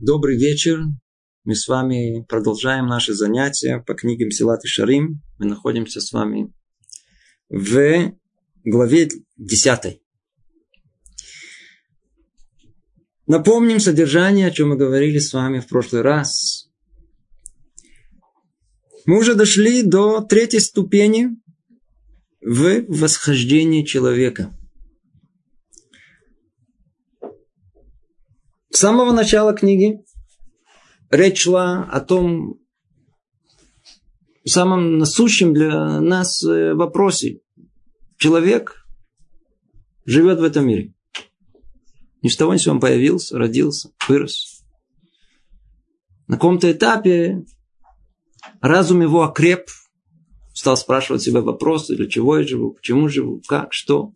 Добрый вечер. Мы с вами продолжаем наши занятия по книге Мсилат и Шарим. Мы находимся с вами в главе 10. Напомним содержание, о чем мы говорили с вами в прошлый раз. Мы уже дошли до третьей ступени в восхождении человека – С самого начала книги речь шла о том самом насущем для нас э, вопросе. Человек живет в этом мире. Ни с того ни с он появился, родился, вырос. На каком-то этапе разум его окреп, стал спрашивать себя вопросы, для чего я живу, почему живу, как, что.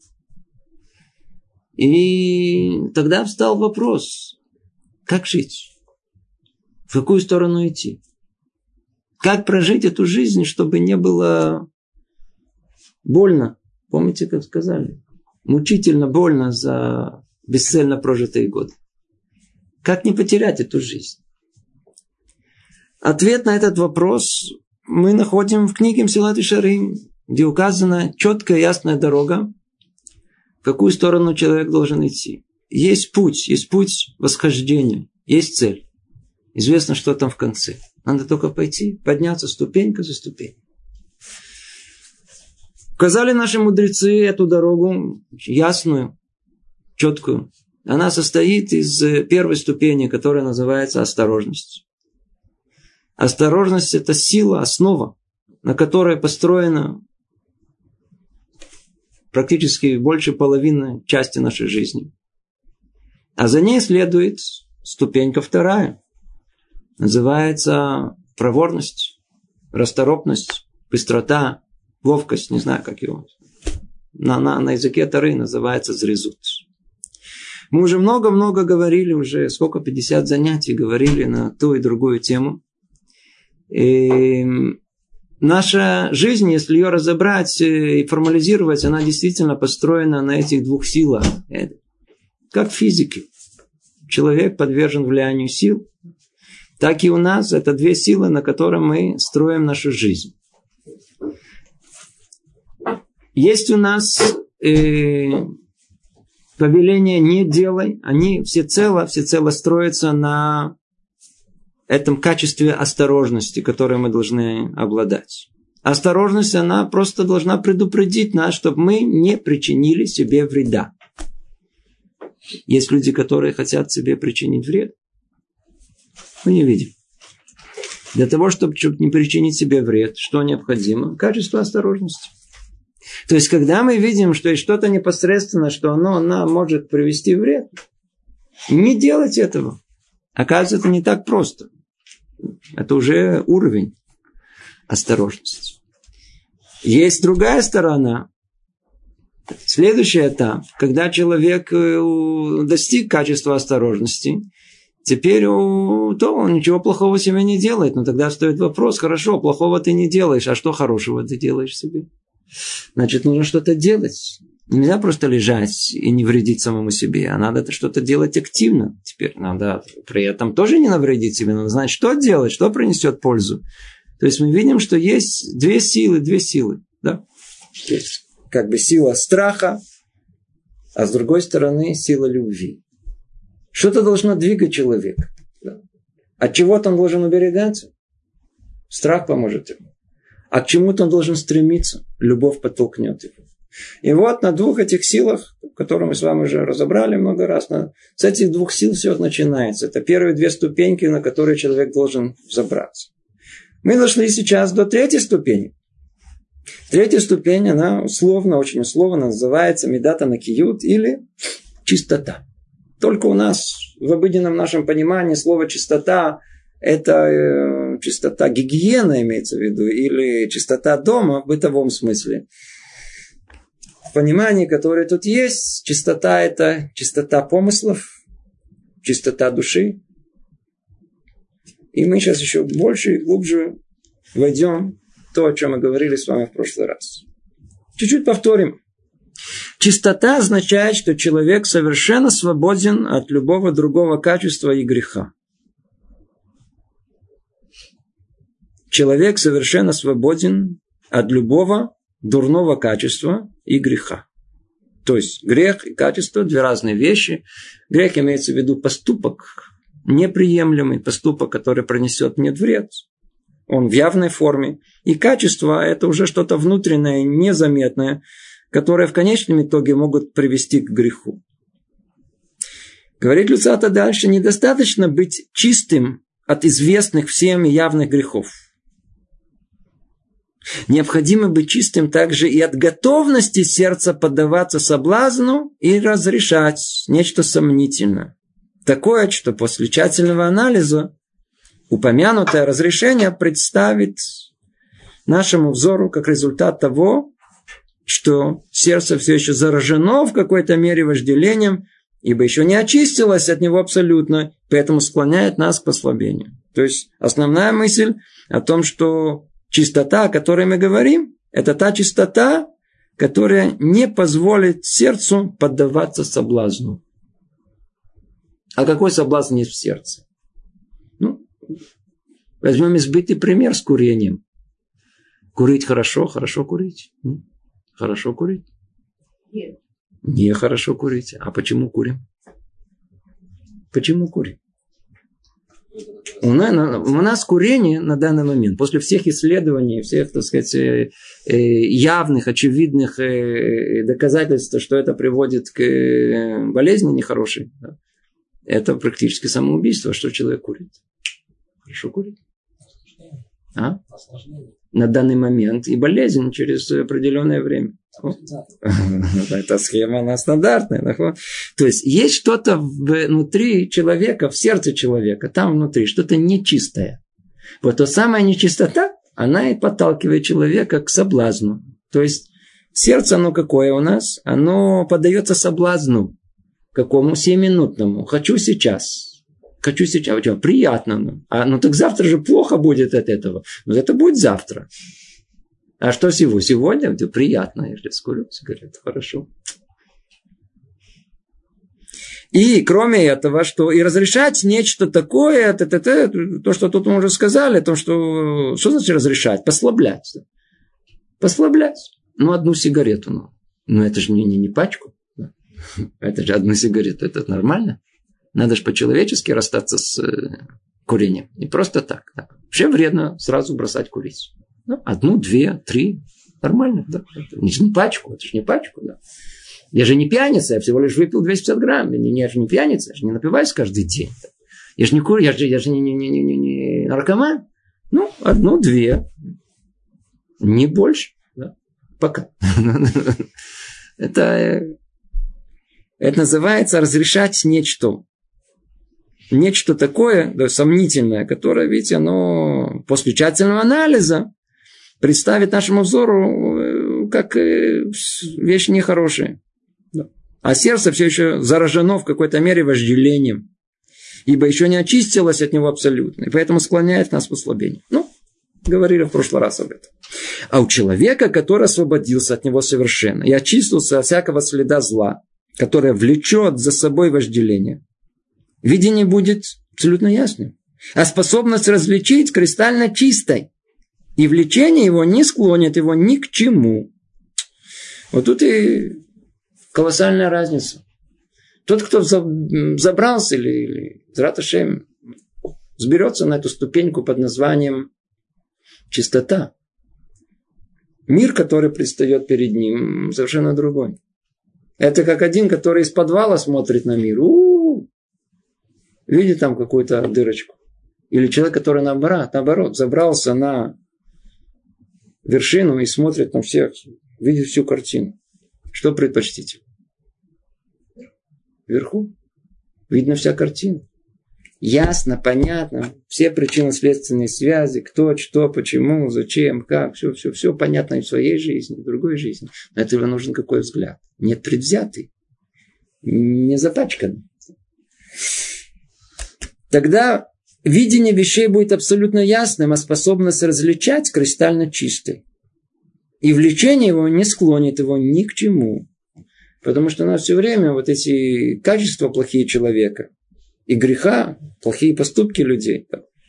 И тогда встал вопрос, как жить? В какую сторону идти? Как прожить эту жизнь, чтобы не было больно? Помните, как сказали? Мучительно больно за бесцельно прожитые годы. Как не потерять эту жизнь? Ответ на этот вопрос мы находим в книге Мсилат и Шарим, где указана четкая ясная дорога, в какую сторону человек должен идти. Есть путь, есть путь восхождения, есть цель. Известно, что там в конце. Надо только пойти, подняться ступенька за ступенькой. Указали наши мудрецы эту дорогу ясную, четкую. Она состоит из первой ступени, которая называется осторожность. Осторожность – это сила, основа, на которой построена практически больше половины части нашей жизни. А за ней следует ступенька вторая. Называется проворность, расторопность, быстрота, ловкость, не знаю, как его. На, на, на языке Тары называется зрезут. Мы уже много-много говорили, уже сколько, 50 занятий говорили на ту и другую тему. И наша жизнь, если ее разобрать и формализировать, она действительно построена на этих двух силах. Как в физике. Человек подвержен влиянию сил. Так и у нас это две силы, на которых мы строим нашу жизнь. Есть у нас э, повеление «не делай». Они всецело, всецело строятся на этом качестве осторожности, которое мы должны обладать. Осторожность, она просто должна предупредить нас, чтобы мы не причинили себе вреда. Есть люди, которые хотят себе причинить вред. Мы не видим. Для того, чтобы, не причинить себе вред, что необходимо? Качество осторожности. То есть, когда мы видим, что есть что-то непосредственно, что оно нам может привести вред, не делать этого. Оказывается, это не так просто. Это уже уровень осторожности. Есть другая сторона, Следующий этап, когда человек э, достиг качества осторожности, теперь то он ничего плохого себе не делает. Но тогда стоит вопрос, хорошо, плохого ты не делаешь, а что хорошего ты делаешь себе? Значит, нужно что-то делать. Нельзя просто лежать и не вредить самому себе, а надо что-то делать активно. Теперь надо при этом тоже не навредить себе, надо знать, что делать, что принесет пользу. То есть мы видим, что есть две силы, две силы. Да? Есть как бы сила страха, а с другой стороны сила любви. Что-то должно двигать человека. От чего-то он должен уберегаться. Страх поможет ему. А к чему-то он должен стремиться. Любовь подтолкнет его. И вот на двух этих силах, которые мы с вами уже разобрали много раз, на, с этих двух сил все начинается. Это первые две ступеньки, на которые человек должен забраться. Мы дошли сейчас до третьей ступени. Третья ступень, она условно, очень условно называется медата накиют или чистота. Только у нас в обыденном нашем понимании слово чистота это э, чистота гигиена имеется в виду или чистота дома в бытовом смысле. В понимании, которое тут есть, чистота это чистота помыслов, чистота души. И мы сейчас еще больше и глубже войдем то, о чем мы говорили с вами в прошлый раз. Чуть-чуть повторим. Чистота означает, что человек совершенно свободен от любого другого качества и греха. Человек совершенно свободен от любого дурного качества и греха. То есть грех и качество – две разные вещи. Грех имеется в виду поступок, неприемлемый поступок, который принесет мне вред. Он в явной форме. И качество – это уже что-то внутреннее, незаметное, которое в конечном итоге могут привести к греху. Говорит Люцата дальше, недостаточно быть чистым от известных всем явных грехов – Необходимо быть чистым также и от готовности сердца поддаваться соблазну и разрешать нечто сомнительное. Такое, что после тщательного анализа упомянутое разрешение представит нашему взору как результат того, что сердце все еще заражено в какой-то мере вожделением, ибо еще не очистилось от него абсолютно, поэтому склоняет нас к послаблению. То есть основная мысль о том, что Чистота, о которой мы говорим, это та чистота, которая не позволит сердцу поддаваться соблазну. А какой соблазн есть в сердце? Возьмем избитый пример с курением. Курить хорошо, хорошо курить. Хорошо курить. Нет. Не хорошо курить. А почему курим? Почему курим? У нас, у нас курение на данный момент, после всех исследований, всех, так сказать, э, э, явных, очевидных э, доказательств, что это приводит к болезни нехорошей, это практически самоубийство, что человек курит. Хорошо курит. А? На данный момент и болезнь через определенное время. Эта схема, она стандартная. То есть, есть что-то внутри человека, в сердце человека, там внутри, что-то нечистое. Вот то самая нечистота, она и подталкивает человека к соблазну. То есть, сердце, оно какое у нас? Оно поддается соблазну. Какому? Семиминутному. Хочу сейчас. Хочу сейчас. Приятно. Ну. А, ну так завтра же плохо будет от этого. Но это будет завтра. А что сегодня? Сегодня это приятно. Же скурю сигарету. Хорошо. И кроме этого, что и разрешать нечто такое, т -т -т, то, что тут мы уже сказали, то, что, что значит разрешать? Послаблять. Послаблять. Ну, одну сигарету. Ну, ну это же не, не, не пачку. Это же одну сигарету. Это нормально. Надо же по-человечески расстаться с э, курением. Не просто так. Да. Вообще вредно сразу бросать курить. Ну, одну, две, три. Нормально, да. Это не пачку, это же не пачку, да. Я же не пьяница, я всего лишь выпил 250 грамм. Я, не, я же не пьяница, я же не напиваюсь каждый день. Я же не курю, я же, я же не, не, не, не, не наркоман. Ну, одну, две. Не больше. Да. Пока. Это, это называется разрешать нечто. Нечто такое, да, сомнительное, которое, видите, оно после тщательного анализа представит нашему взору э, как э, вещь нехорошая. А сердце все еще заражено в какой-то мере вожделением. Ибо еще не очистилось от него абсолютно. И поэтому склоняет нас к послаблению. Ну, говорили в прошлый раз об этом. А у человека, который освободился от него совершенно и очистился от всякого следа зла, которое влечет за собой вожделение, видение будет абсолютно ясным. А способность различить кристально чистой и влечение его не склонит его ни к чему. Вот тут и колоссальная разница. Тот, кто забрался или, или Зраташем, сберется на эту ступеньку под названием чистота. Мир, который предстает перед ним, совершенно другой. Это как один, который из подвала смотрит на мир. У-у-у! Видит там какую-то дырочку. Или человек, который наоборот, наоборот забрался на вершину и смотрит на всех, видит всю картину. Что предпочтите? Вверху. Видно вся картина. Ясно, понятно, все причинно-следственные связи, кто, что, почему, зачем, как, все, все, все понятно и в своей жизни, и в другой жизни. Но этого нужен какой взгляд? Нет предвзятый, не запачканный. Тогда видение вещей будет абсолютно ясным, а способность различать кристально чистой. И влечение его не склонит его ни к чему. Потому что у нас все время вот эти качества плохие человека и греха, плохие поступки людей,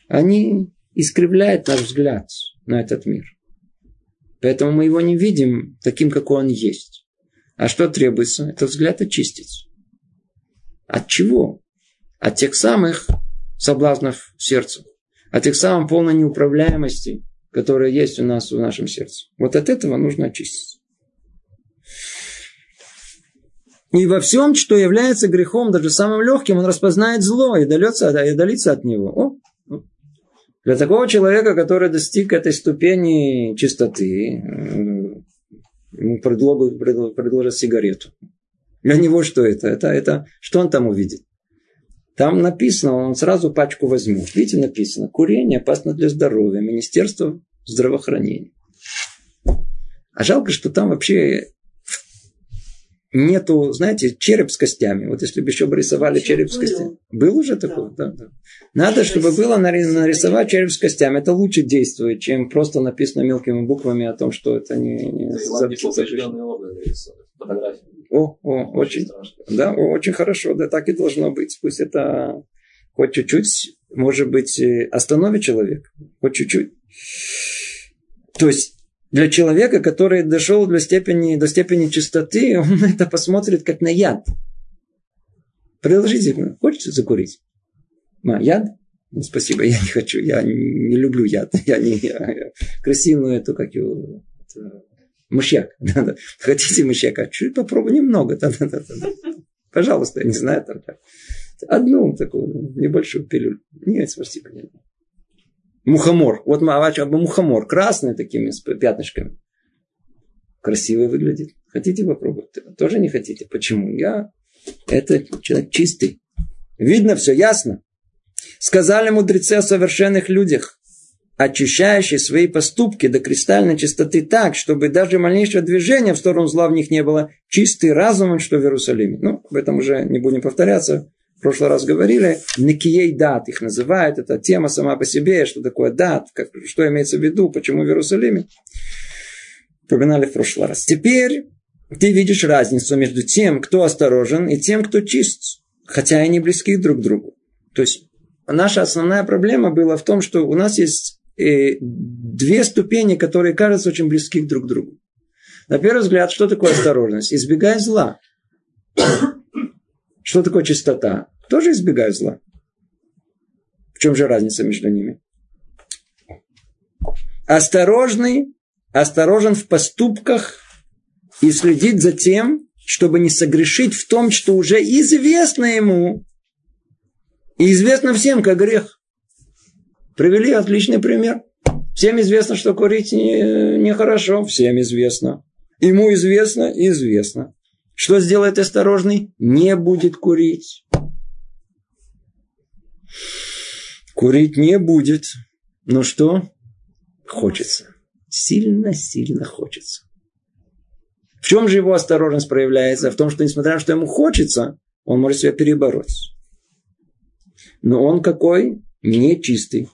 они искривляет наш взгляд на этот мир. Поэтому мы его не видим таким, какой он есть. А что требуется? Это взгляд очистить. От чего? От тех самых соблазнов сердца. От тех самых полной неуправляемости, которая есть у нас в нашем сердце. Вот от этого нужно очиститься. И во всем, что является грехом, даже самым легким, он распознает зло и удалится, и удалится от него. О, для такого человека, который достиг этой ступени чистоты, ему предложат, предложат сигарету. Для него что это? это? Это что он там увидит? Там написано, он сразу пачку возьмет. Видите, написано, курение опасно для здоровья, Министерство здравоохранения. А жалко, что там вообще нету, знаете, череп с костями. Вот если бы еще бы рисовали череп с костями. Был уже такой? Да. Да, да. Надо, чтобы было нарисовать череп с костями. Это лучше действует, чем просто написано мелкими буквами о том, что это не... не о, о, очень, да, о, очень хорошо, да, так и должно быть. Пусть это хоть чуть-чуть, может быть, э, остановит человек, хоть чуть-чуть. То есть для человека, который дошел до степени, до степени чистоты, он это посмотрит как на яд. Предложите, хочется закурить? А, яд? Ну, спасибо, я не хочу, я не люблю яд. Я не я, красивую эту, как его, это, мышьяк. Хотите мышьяка? Чуть попробуй немного. Пожалуйста, я не знаю. Там, одну такую небольшую пилюлю. Нет, спасибо. Нет. Мухомор. Вот мухомор. Красный такими с пятнышками. Красиво выглядит. Хотите попробовать? Тоже не хотите? Почему? Я это человек чистый. Видно все, ясно. Сказали мудрецы о совершенных людях, очищающие свои поступки до кристальной чистоты так, чтобы даже малейшее движение в сторону зла в них не было, чистый разумом, что в Иерусалиме. Ну, об этом уже не будем повторяться. В прошлый раз говорили, Никией дат их называют, это тема сама по себе, что такое дат, как, что имеется в виду, почему в Иерусалиме. Упоминали в прошлый раз. Теперь ты видишь разницу между тем, кто осторожен, и тем, кто чист, хотя и не близки друг к другу. То есть наша основная проблема была в том, что у нас есть две ступени, которые кажутся очень близки друг к другу. На первый взгляд, что такое осторожность? Избегай зла. Что такое чистота? Тоже избегаю зла. В чем же разница между ними? Осторожный, осторожен в поступках и следит за тем, чтобы не согрешить в том, что уже известно ему и известно всем, как грех. Привели отличный пример. Всем известно, что курить нехорошо. Не Всем известно. Ему известно, известно. Что сделает осторожный? Не будет курить. Курить не будет. Но что? Хочется. Сильно-сильно хочется. В чем же его осторожность проявляется? В том, что несмотря на то, что ему хочется, он может себя перебороть. Но он какой? Нечистый.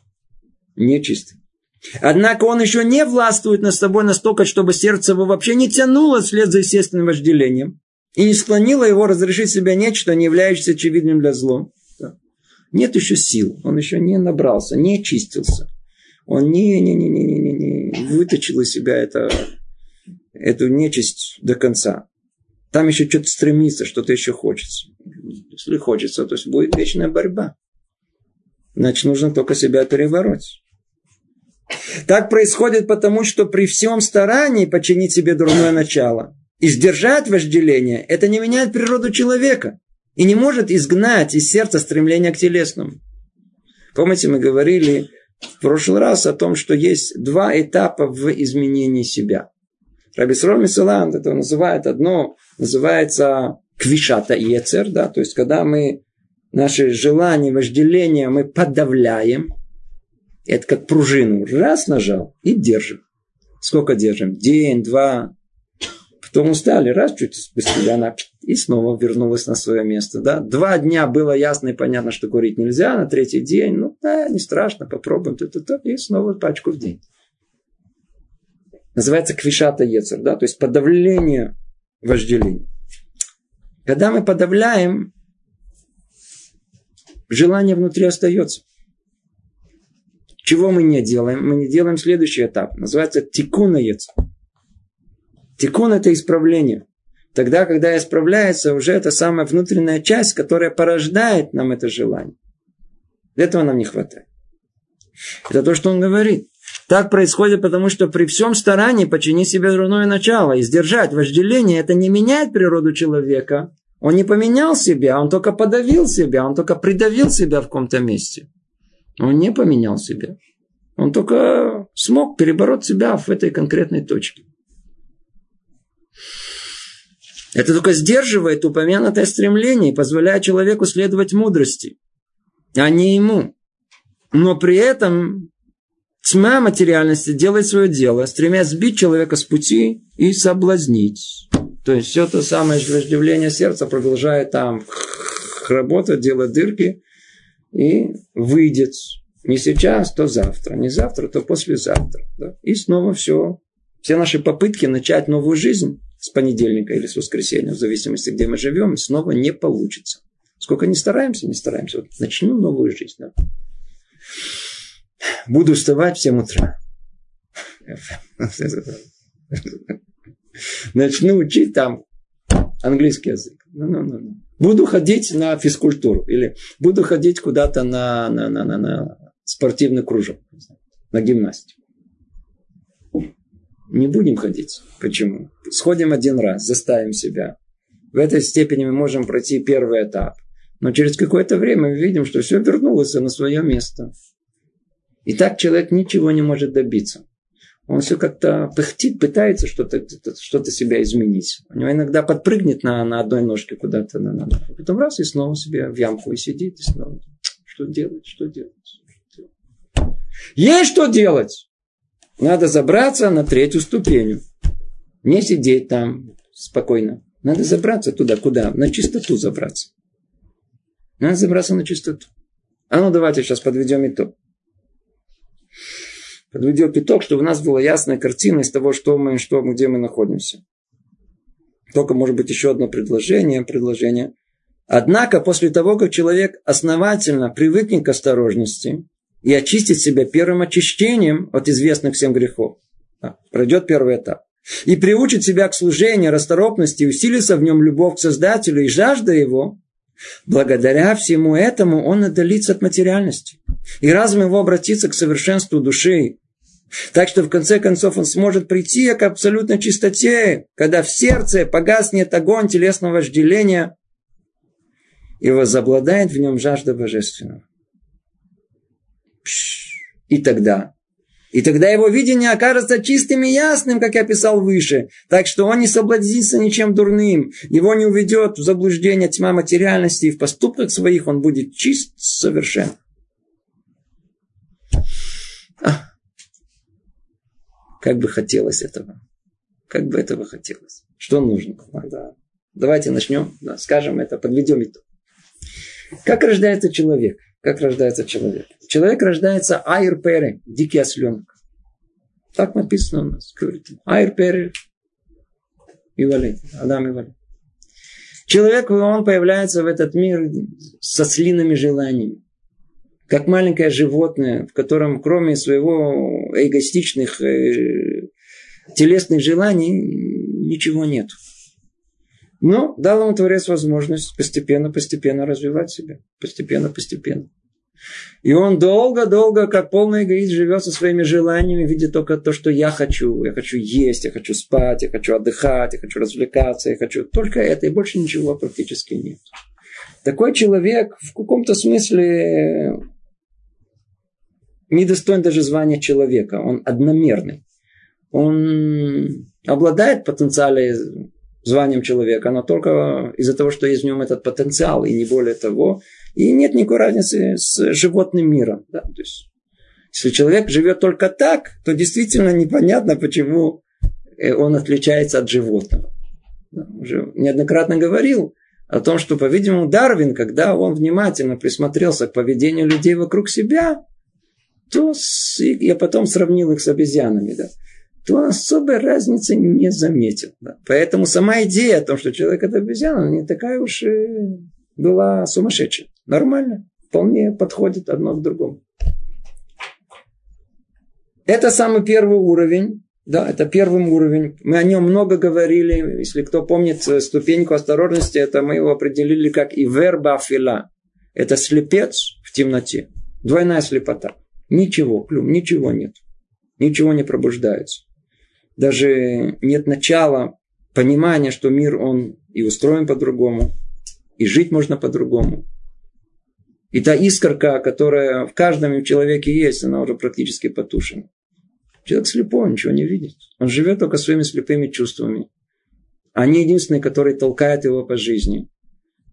Нечистый. Однако он еще не властвует над собой настолько, чтобы сердце его вообще не тянуло вслед за естественным вожделением и не склонило его разрешить себя нечто, не являющееся очевидным для злом. Нет еще сил, он еще не набрался, не очистился. Он не, не, не, не, не, не, не выточил из себя это, эту нечисть до конца. Там еще что-то стремится, что-то еще хочется. Если хочется, то есть будет вечная борьба. Значит, нужно только себя перебороть. Так происходит потому, что при всем старании починить себе дурное начало, и сдержать вожделение, это не меняет природу человека и не может изгнать из сердца стремление к телесному. Помните, мы говорили в прошлый раз о том, что есть два этапа в изменении себя. Рабисрол Мисаланд это называет одно, называется квишата ецер, да, то есть когда мы наши желания, вожделения мы подавляем, это как пружину, раз нажал и держим. Сколько держим? День, два, Потом устали, раз чуть спустили, она и снова вернулась на свое место. Да? Два дня было ясно и понятно, что курить нельзя, на третий день, ну, да, не страшно, попробуем, то, то, то, и снова пачку в день. Называется квишата ецер, да, то есть подавление вожделения. Когда мы подавляем, желание внутри остается. Чего мы не делаем? Мы не делаем следующий этап. Называется тикунаец. Тикун – это исправление. Тогда, когда исправляется, уже это самая внутренняя часть, которая порождает нам это желание. Этого нам не хватает. Это то, что он говорит. Так происходит, потому что при всем старании починить себе дурное начало и сдержать вожделение, это не меняет природу человека. Он не поменял себя, он только подавил себя, он только придавил себя в каком-то месте. Он не поменял себя. Он только смог перебороть себя в этой конкретной точке. Это только сдерживает упомянутое стремление и позволяет человеку следовать мудрости, а не ему. Но при этом тьма материальности делает свое дело, стремясь сбить человека с пути и соблазнить. То есть все то самое вожделение сердца продолжает там работать, делать дырки и выйдет. Не сейчас, то завтра. Не завтра, то послезавтра. Да? И снова все. Все наши попытки начать новую жизнь с понедельника или с воскресенья, в зависимости, где мы живем, снова не получится. Сколько не стараемся, не стараемся. Вот начну новую жизнь. Да. Буду вставать в 7 утра. Начну учить там английский язык. Ну, ну, ну, ну. Буду ходить на физкультуру. Или буду ходить куда-то на, на, на, на, на спортивный кружок. На гимнастику. Не будем ходить. Почему? Сходим один раз, заставим себя. В этой степени мы можем пройти первый этап. Но через какое-то время мы видим, что все вернулось на свое место. И так человек ничего не может добиться. Он все как-то пыхтит, пытается что-то что себя изменить. У него иногда подпрыгнет на, на одной ножке куда-то. На, на. А потом раз и снова себе в ямку и сидит. И снова. Что делать? Что делать? Есть что делать! Надо забраться на третью ступень. Не сидеть там спокойно. Надо забраться туда, куда? На чистоту забраться. Надо забраться на чистоту. А ну давайте сейчас подведем итог. Подведем итог, чтобы у нас была ясная картина из того, что мы, что, где мы находимся. Только, может быть, еще одно предложение. предложение. Однако, после того, как человек основательно привыкнет к осторожности, и очистить себя первым очищением от известных всем грехов. А, пройдет первый этап. И приучит себя к служению, расторопности, усилится в нем любовь к Создателю и жажда его, благодаря всему этому он отдалится от материальности. И разум его обратится к совершенству души. Так что в конце концов он сможет прийти к абсолютной чистоте, когда в сердце погаснет огонь телесного вожделения и возобладает в нем жажда божественного. И тогда и тогда его видение окажется чистым и ясным, как я писал выше. Так что он не соблазнится ничем дурным. Его не уведет в заблуждение тьма материальности. И в поступках своих он будет чист совершен. Как бы хотелось этого. Как бы этого хотелось. Что нужно? Да. Давайте начнем. Да, скажем это, подведем итог. Как рождается человек? Как рождается человек? Человек рождается айр дикий осленок. Так написано у нас. Говорит, айр и валет. Адам и валет. Человек, он появляется в этот мир со слинными желаниями. Как маленькое животное, в котором кроме своего эгоистичных э, телесных желаний ничего нет. Но дал ему Творец возможность постепенно-постепенно развивать себя. Постепенно-постепенно. И он долго-долго, как полный эгоист, живет со своими желаниями, видит только то, что я хочу. Я хочу есть, я хочу спать, я хочу отдыхать, я хочу развлекаться, я хочу только это, и больше ничего практически нет. Такой человек в каком-то смысле не достоин даже звания человека. Он одномерный. Он обладает потенциалом званием человека, но только из-за того, что есть в нем этот потенциал, и не более того. И нет никакой разницы с животным миром. Да? То есть, если человек живет только так, то действительно непонятно, почему э, он отличается от животного. Да? Уже неоднократно говорил о том, что, по-видимому, Дарвин, когда он внимательно присмотрелся к поведению людей вокруг себя, то с, я потом сравнил их с обезьянами. Да? то особой разницы не заметил. Да. Поэтому сама идея о том, что человек это обезьяна, не такая уж и была сумасшедшая. Нормально. Вполне подходит одно к другому. Это самый первый уровень. Да, это первый уровень. Мы о нем много говорили. Если кто помнит э, ступеньку осторожности, это мы его определили как иверба фила. Это слепец в темноте. Двойная слепота. Ничего, клюм, ничего нет. Ничего не пробуждается. Даже нет начала понимания, что мир, он и устроен по-другому, и жить можно по-другому. И та искорка, которая в каждом человеке есть, она уже практически потушена. Человек слепой, ничего не видит. Он живет только своими слепыми чувствами. Они единственные, которые толкают его по жизни.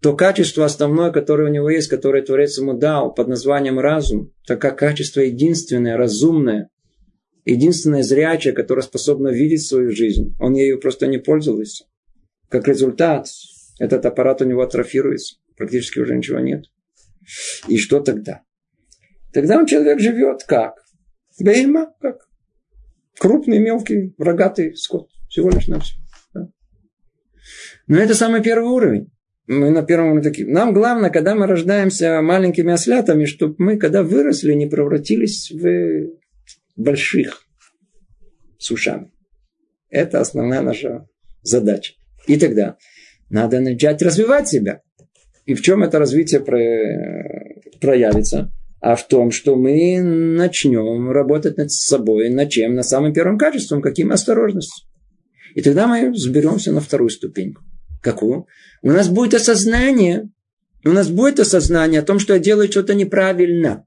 То качество основное, которое у него есть, которое Творец ему дал под названием разум, такое качество единственное, разумное, единственное зрячее, которое способно видеть свою жизнь. Он ею просто не пользовался. Как результат, этот аппарат у него атрофируется. Практически уже ничего нет. И что тогда? Тогда он человек живет как? Бейма, как? Крупный, мелкий, рогатый скот. Всего лишь на все. Да? Но это самый первый уровень. Мы на первом уровне такие. Нам главное, когда мы рождаемся маленькими ослятами, чтобы мы, когда выросли, не превратились в больших сушами. Это основная наша задача. И тогда надо начать развивать себя. И в чем это развитие проявится? А в том, что мы начнем работать над собой, над чем? Над самым первым качеством, каким осторожностью. И тогда мы сберемся на вторую ступеньку. Какую? У нас будет осознание, у нас будет осознание о том, что я делаю что-то неправильно.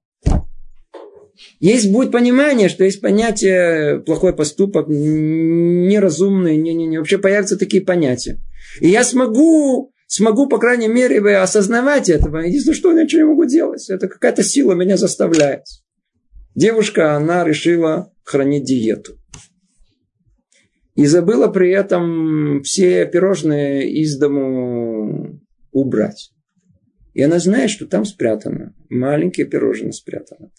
Есть будет понимание, что есть понятие плохой поступок, неразумный, не, не, не. вообще появятся такие понятия. И я смогу смогу, по крайней мере, осознавать этого. Единственное, что я ничего не могу делать. Это какая-то сила меня заставляет. Девушка, она решила хранить диету. И забыла при этом все пирожные из дому убрать. И она знает, что там спрятано. Маленькие пирожные спрятаны.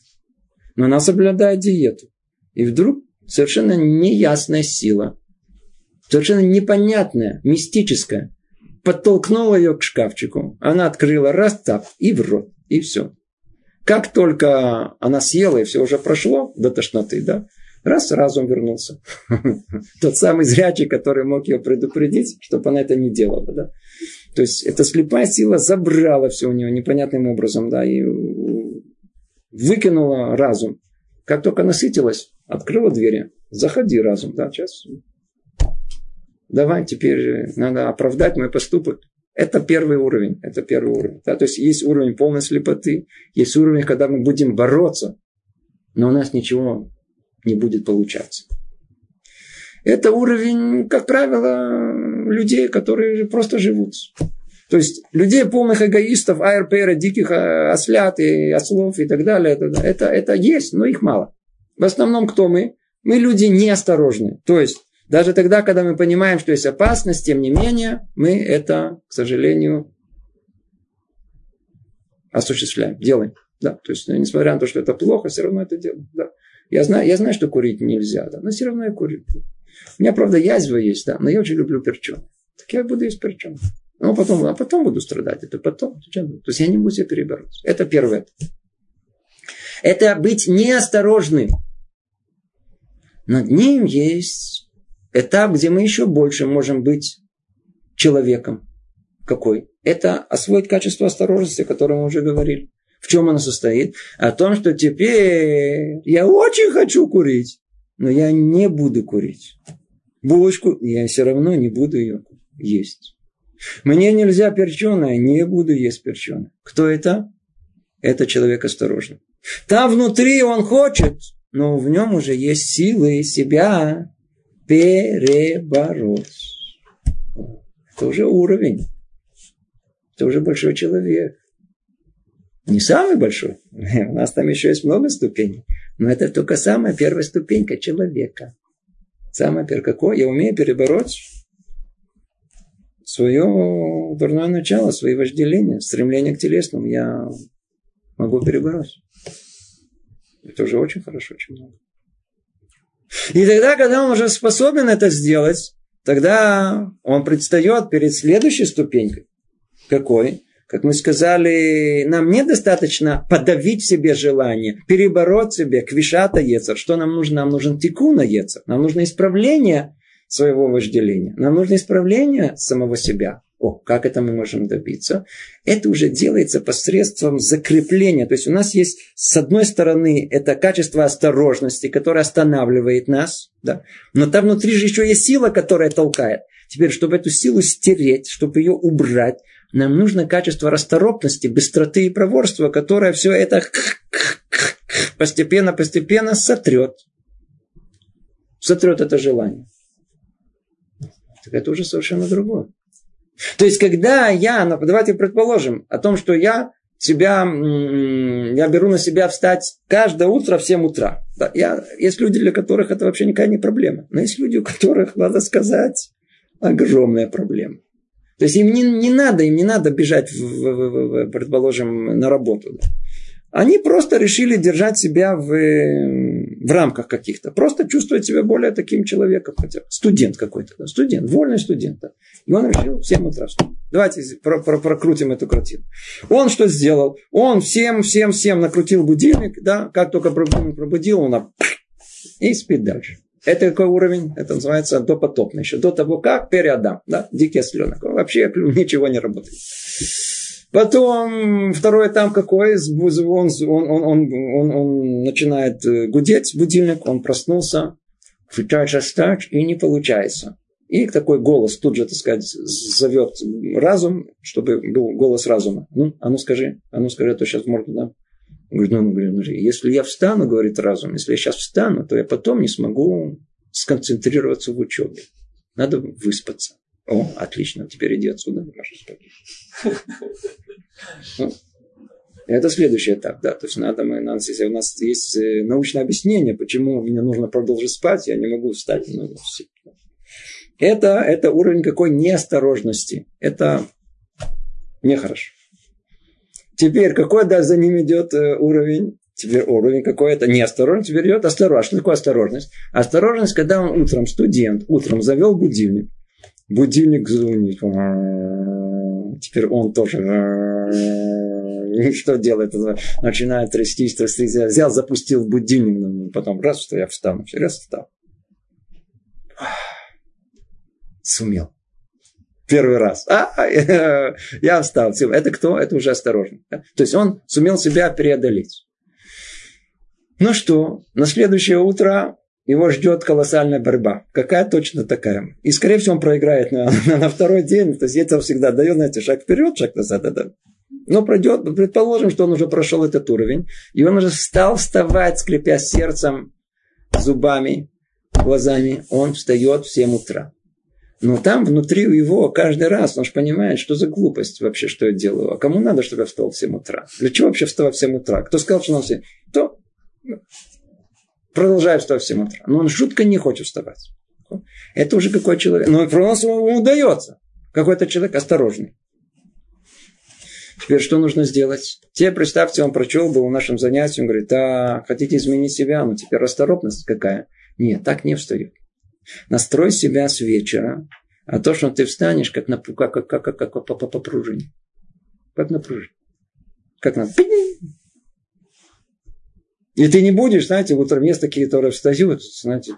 Но она соблюдает диету. И вдруг совершенно неясная сила, совершенно непонятная, мистическая, подтолкнула ее к шкафчику. Она открыла раз так и в рот. И все. Как только она съела, и все уже прошло до тошноты, да, раз разум вернулся. Тот самый зрячий, который мог ее предупредить, чтобы она это не делала. Да? То есть, эта слепая сила забрала все у нее непонятным образом, да, и выкинула разум. Как только насытилась, открыла двери. Заходи, разум, да, сейчас давай теперь надо оправдать мой поступок. Это первый уровень. Это первый уровень. Да? То есть есть уровень полной слепоты, есть уровень, когда мы будем бороться, но у нас ничего не будет получаться. Это уровень, как правило, людей, которые просто живут. То есть людей полных эгоистов, АРПР, диких э, ослят и ослов и так далее, это, это, это есть, но их мало. В основном кто мы? Мы люди неосторожные. То есть даже тогда, когда мы понимаем, что есть опасность, тем не менее, мы это, к сожалению, осуществляем, делаем. Да, то есть, несмотря на то, что это плохо, все равно это делаем. Да. Я, знаю, я знаю, что курить нельзя, да, но все равно я курю. У меня, правда, язва есть, да, но я очень люблю перченый. Так я буду есть перченый. Ну, потом, а потом буду страдать. Это потом. То есть я не буду себя перебороть. Это первое. Это быть неосторожным. Над ним есть этап, где мы еще больше можем быть человеком. Какой? Это освоить качество осторожности, о котором мы уже говорили. В чем оно состоит? О том, что теперь я очень хочу курить, но я не буду курить. Булочку я все равно не буду ее есть. Мне нельзя перченое, не буду есть перченое. Кто это? Это человек осторожный. Там внутри он хочет, но в нем уже есть силы себя перебороть. Это уже уровень. Это уже большой человек. Не самый большой. У нас там еще есть много ступеней. Но это только самая первая ступенька человека. Самая первая. Какое? Я умею перебороть свое дурное начало, свои вожделения, стремление к телесному. Я могу перебороть. Это уже очень хорошо, очень много. И тогда, когда он уже способен это сделать, тогда он предстает перед следующей ступенькой. Какой? Как мы сказали, нам недостаточно подавить себе желание, перебороть себе квишата ецер. Что нам нужно? Нам нужен тикуна ецер. Нам нужно исправление своего вожделения. Нам нужно исправление самого себя. О, как это мы можем добиться? Это уже делается посредством закрепления. То есть у нас есть, с одной стороны, это качество осторожности, которое останавливает нас, да? но там внутри же еще есть сила, которая толкает. Теперь, чтобы эту силу стереть, чтобы ее убрать, нам нужно качество расторопности, быстроты и проворства, которое все это постепенно-постепенно сотрет. Сотрет это желание. Так это уже совершенно другое. То есть, когда я, ну, давайте предположим о том, что я себя, я беру на себя встать каждое утро в 7 утра. Да, я, есть люди, для которых это вообще никакая не проблема. Но есть люди, у которых, надо сказать, огромная проблема. То есть им не, не надо, им не надо бежать, в, в, в, предположим, на работу. Да. Они просто решили держать себя в, в рамках каких-то. Просто чувствовать себя более таким человеком. Хотя студент какой-то. Да, студент, вольный студент. Да. И он решил в 7 утра. Давайте про, про, прокрутим эту картину. Он что сделал? Он всем, всем, всем накрутил будильник. Да, как только пробудил, он и спит дальше. Это какой уровень? Это называется допотопный. Еще до того, как переадам. Да? Дикий осленок. Вообще ничего не работает. Потом второй этап какой? Он, он, он, он, он, он начинает э, гудеть будильник, он проснулся, пытается встать и не получается. И такой голос тут же, так сказать, зовет разум, чтобы был голос разума. Ну, а ну скажи, а ну скажи, а то сейчас морду дам. Говорит, ну, ну, если я встану, говорит разум, если я сейчас встану, то я потом не смогу сконцентрироваться в учебе. Надо выспаться. О, отлично, теперь иди отсюда, можешь спать. Ну, это следующий этап, да. То есть надо мы, надо, если у нас есть э, научное объяснение, почему мне нужно продолжить спать, я не могу встать. Ну, это, это уровень какой неосторожности. Это нехорошо. Теперь, какой да, за ним идет э, уровень? Теперь уровень какой-то неосторожность, теперь идет осторожность. Что такое осторожность? Осторожность, когда он утром, студент, утром завел будильник. Будильник звонит. Теперь он тоже и что делает? Начинает трястись, трястись. Взял, запустил будильник. Ну, потом раз, что я встану. Раз встал. Сумел. Первый раз. А, я встал. Это кто? Это уже осторожно. То есть он сумел себя преодолеть. Ну что, на следующее утро его ждет колоссальная борьба. Какая точно такая. И, скорее всего, он проиграет на, на, на второй день. То есть, это всегда дает, знаете, шаг вперед, шаг назад. Это. Но пройдет, предположим, что он уже прошел этот уровень. И он уже стал вставать, скрипя сердцем, зубами, глазами. Он встает в 7 утра. Но там внутри у его каждый раз он же понимает, что за глупость вообще, что я делаю. А кому надо, чтобы я встал в 7 утра? Для чего вообще вставать в 7 утра? Кто сказал, что он в 7? То продолжает вставать в 7 утра. Но он жутко не хочет вставать. Это уже какой человек. Но просто ему удается. Какой-то человек осторожный. Теперь что нужно сделать? Те, представьте, он прочел был в нашем занятии, он говорит, а хотите изменить себя, ну теперь расторопность какая? Нет, так не встает. Настрой себя с вечера, а то, что ты встанешь, как на, как, как, как, как, как по, по, по пружине. Как на пружине. Как на... И ты не будешь, знаете, утром есть такие, которые встают, знаете,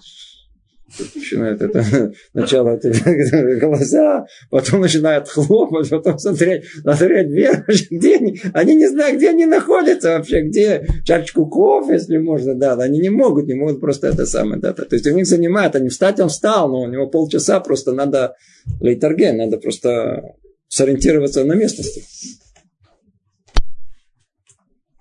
начинает это начало глаза, потом начинают хлопать, потом смотреть, смотреть вверх, где они, они не знают, где они находятся вообще, где чашечку кофе, если можно, да, они не могут, не могут просто это самое, да, то есть у них занимает, они встать, он встал, но у него полчаса просто надо лейтерген, надо просто сориентироваться на местности.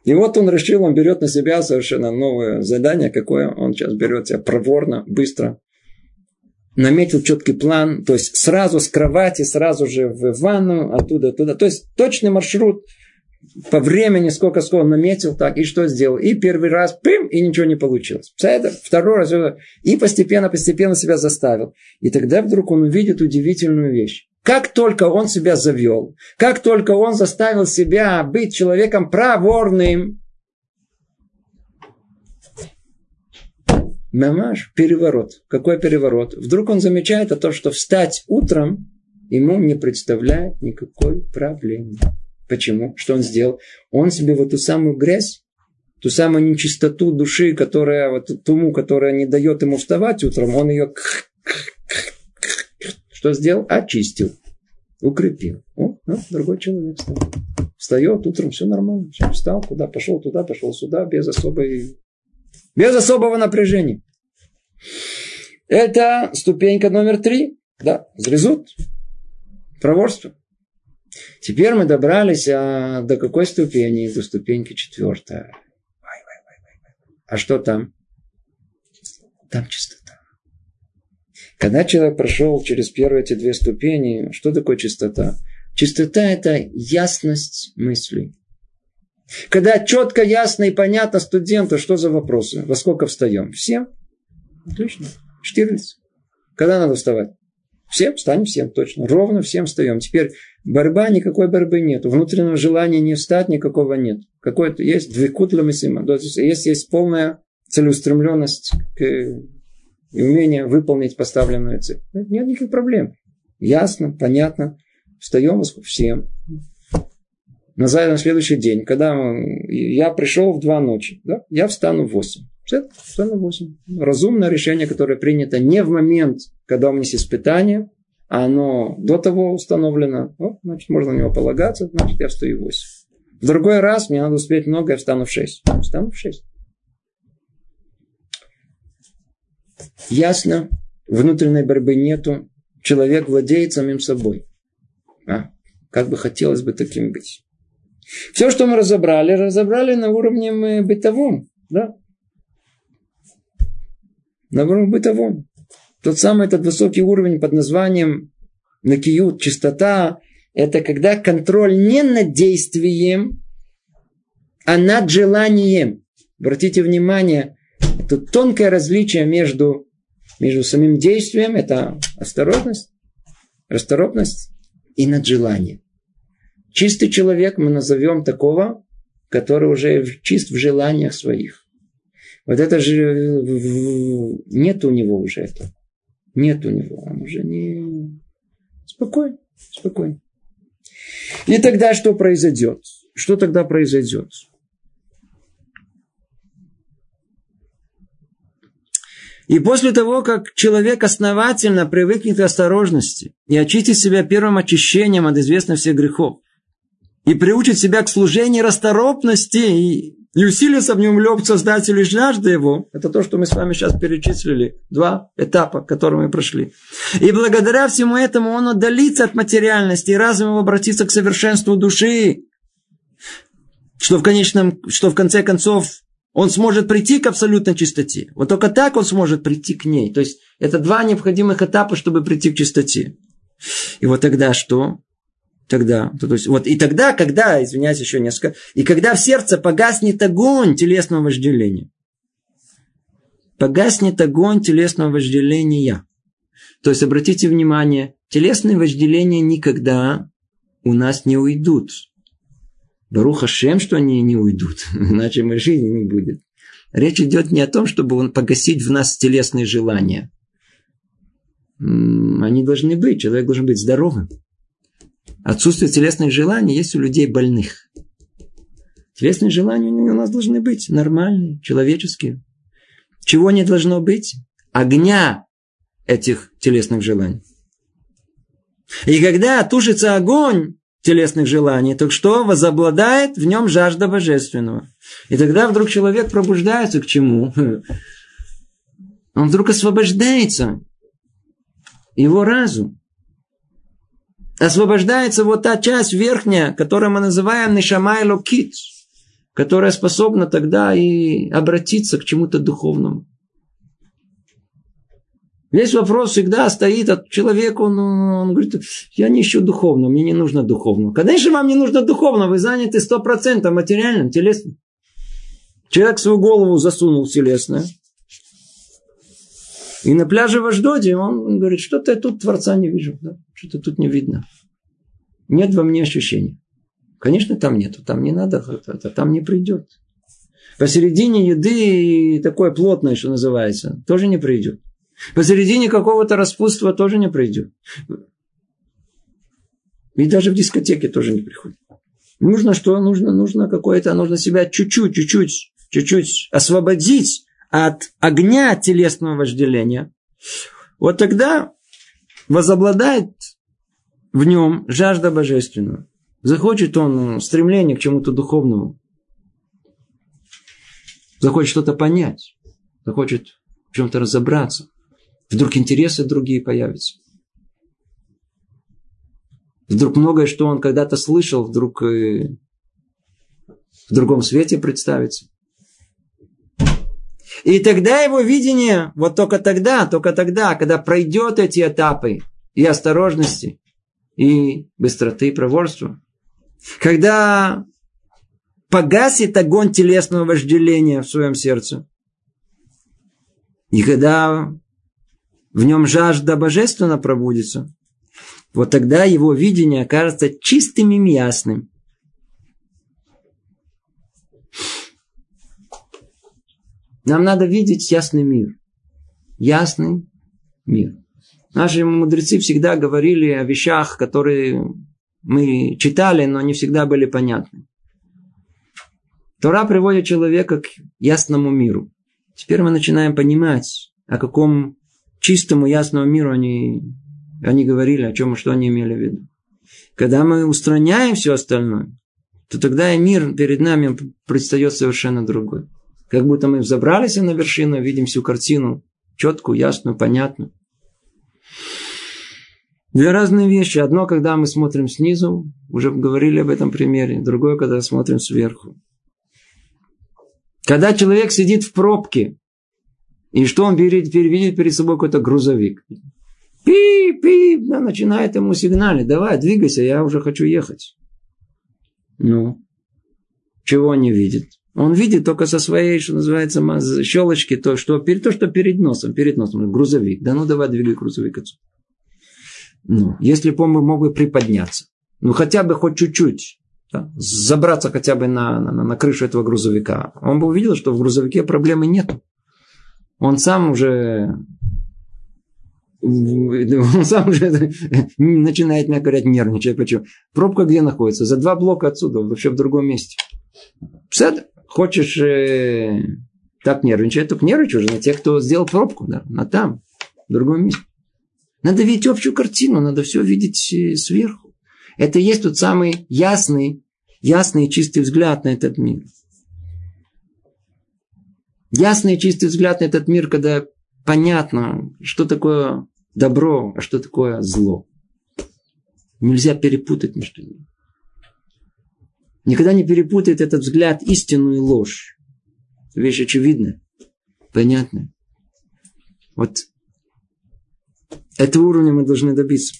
И вот он решил, он берет на себя совершенно новое задание, какое он сейчас берет себя проворно, быстро, наметил четкий план, то есть сразу с кровати, сразу же в ванну, оттуда, туда. То есть точный маршрут по времени, сколько сколько он наметил, так, и что сделал. И первый раз, пым, и ничего не получилось. Это второй раз, и постепенно, постепенно себя заставил. И тогда вдруг он увидит удивительную вещь. Как только он себя завел, как только он заставил себя быть человеком проворным, Мамаш, переворот. Какой переворот? Вдруг он замечает о том, что встать утром ему не представляет никакой проблемы. Почему? Что он сделал? Он себе в эту самую грязь, ту самую нечистоту души, которая, вот туму, которая не дает ему вставать утром, он ее что сделал? Очистил. Укрепил. О, ну, другой человек стал. Встает утром, все нормально. Все, встал, куда пошел, туда пошел, сюда, без особой... Без особого напряжения. Это ступенька номер три. Да, зрезут. Проворство. Теперь мы добрались а, до какой ступени? До ступеньки четвертая. А что там? Там чистота. Когда человек прошел через первые эти две ступени, что такое чистота? Чистота – это ясность мыслей. Когда четко, ясно и понятно студенту, что за вопросы, во сколько встаем? Всем? Отлично. 14. Когда надо вставать? Всем встанем, всем точно. Ровно всем встаем. Теперь борьба, никакой борьбы нет. Внутреннего желания не встать никакого нет. Какое-то есть двекутла мисима. То есть, есть, есть полная целеустремленность к умение выполнить поставленную цель. Ну, нет никаких проблем. Ясно, понятно. Встаем всем. На следующий день, когда я пришел в два ночи, да, я встану в восемь. Что на 8? Разумное решение, которое принято не в момент, когда у меня есть испытание, а оно до того установлено, вот, значит, можно на него полагаться, значит, я встаю в 8. В другой раз мне надо успеть много, я встану в 6. Встану в 6. Ясно, внутренней борьбы нету. Человек владеет самим собой. А, как бы хотелось бы таким быть. Все, что мы разобрали, разобрали на уровне мы бытовом. Да? На уровне бытовом. Тот самый этот высокий уровень под названием накиют, чистота, это когда контроль не над действием, а над желанием. Обратите внимание, это тонкое различие между, между самим действием, это осторожность, расторопность и над желанием. Чистый человек мы назовем такого, который уже чист в желаниях своих. Вот это же нет у него уже этого. Нет у него. Он уже не... Спокойно, спокойно. И тогда что произойдет? Что тогда произойдет? И после того, как человек основательно привыкнет к осторожности и очистит себя первым очищением от известных всех грехов, и приучит себя к служению расторопности и, и усилится в нем любовь Создателю и жажда его, это то, что мы с вами сейчас перечислили, два этапа, которые мы прошли. И благодаря всему этому он отдалится от материальности и разум его обратится к совершенству души, что в конечном, что в конце концов он сможет прийти к абсолютной чистоте. Вот только так он сможет прийти к ней. То есть, это два необходимых этапа, чтобы прийти к чистоте. И вот тогда что? Тогда, то есть, вот и тогда, когда, извиняюсь еще несколько, и когда в сердце погаснет огонь телесного вожделения. Погаснет огонь телесного вожделения. То есть, обратите внимание, телесные вожделения никогда у нас не уйдут. Баруха Шем, что они не уйдут, иначе мы жизни не будет. Речь идет не о том, чтобы он погасить в нас телесные желания. Они должны быть, человек должен быть здоровым. Отсутствие телесных желаний есть у людей больных. Телесные желания у нас должны быть нормальные, человеческие. Чего не должно быть? Огня этих телесных желаний. И когда тушится огонь, телесных желаний, так что возобладает в нем жажда божественного. И тогда вдруг человек пробуждается к чему? Он вдруг освобождается. Его разум. Освобождается вот та часть верхняя, которую мы называем Нишамай Локит, которая способна тогда и обратиться к чему-то духовному. Весь вопрос всегда стоит от человека, он, он говорит, я не ищу духовного, мне не нужно духовного. Конечно, вам не нужно духовного, вы заняты сто процентов материальным, телесным. Человек свою голову засунул в телесное. И на пляже в Аждоде он говорит, что-то я тут Творца не вижу, да? что-то тут не видно. Нет во мне ощущений. Конечно, там нету, там не надо, там не придет. Посередине еды такое плотное, что называется, тоже не придет. Посередине какого-то распутства тоже не пройдет. И даже в дискотеке тоже не приходит. Нужно что? Нужно, нужно какое-то, нужно себя чуть-чуть, чуть-чуть, чуть-чуть освободить от огня телесного вожделения. Вот тогда возобладает в нем жажда божественного. Захочет он стремление к чему-то духовному. Захочет что-то понять. Захочет в чем-то разобраться. Вдруг интересы другие появятся. Вдруг многое, что он когда-то слышал, вдруг в другом свете представится. И тогда его видение, вот только тогда, только тогда, когда пройдет эти этапы и осторожности, и быстроты, и проворства, когда погасит огонь телесного вожделения в своем сердце, и когда в нем жажда божественно пробудится, вот тогда его видение окажется чистым и ясным. Нам надо видеть ясный мир. Ясный мир. Наши мудрецы всегда говорили о вещах, которые мы читали, но не всегда были понятны. Тора приводит человека к ясному миру. Теперь мы начинаем понимать, о каком чистому ясному миру они они говорили, о чем и что они имели в виду. Когда мы устраняем все остальное, то тогда и мир перед нами предстает совершенно другой. Как будто мы взобрались на вершину, видим всю картину четкую, ясную, понятную. Две разные вещи. Одно, когда мы смотрим снизу, уже говорили об этом примере. Другое, когда смотрим сверху. Когда человек сидит в пробке, и что он видит, видит перед собой какой-то грузовик. Пи-пи, да, начинает ему сигналить. Давай, двигайся, я уже хочу ехать. Ну, чего он не видит? Он видит только со своей, что называется, щелочки, то, что, то, что перед носом, перед носом, грузовик. Да ну давай двигай грузовик отсюда. Ну, если бы он мог бы приподняться, ну хотя бы хоть чуть-чуть, да, забраться хотя бы на, на, на крышу этого грузовика, он бы увидел, что в грузовике проблемы нет. Он сам уже он сам уже начинает, мягко говоря, нервничать. Почему? Пробка где находится? За два блока отсюда, вообще в другом месте. Псад, хочешь э, так нервничать, только нервничай уже на тех, кто сделал пробку, да, на там, в другом месте. Надо видеть общую картину, надо все видеть э, сверху. Это есть тот самый ясный, ясный и чистый взгляд на этот мир. Ясный и чистый взгляд на этот мир, когда понятно, что такое добро, а что такое зло. Нельзя перепутать между ними. Никогда не перепутает этот взгляд истину и ложь. Вещь очевидная, понятная. Вот этого уровня мы должны добиться.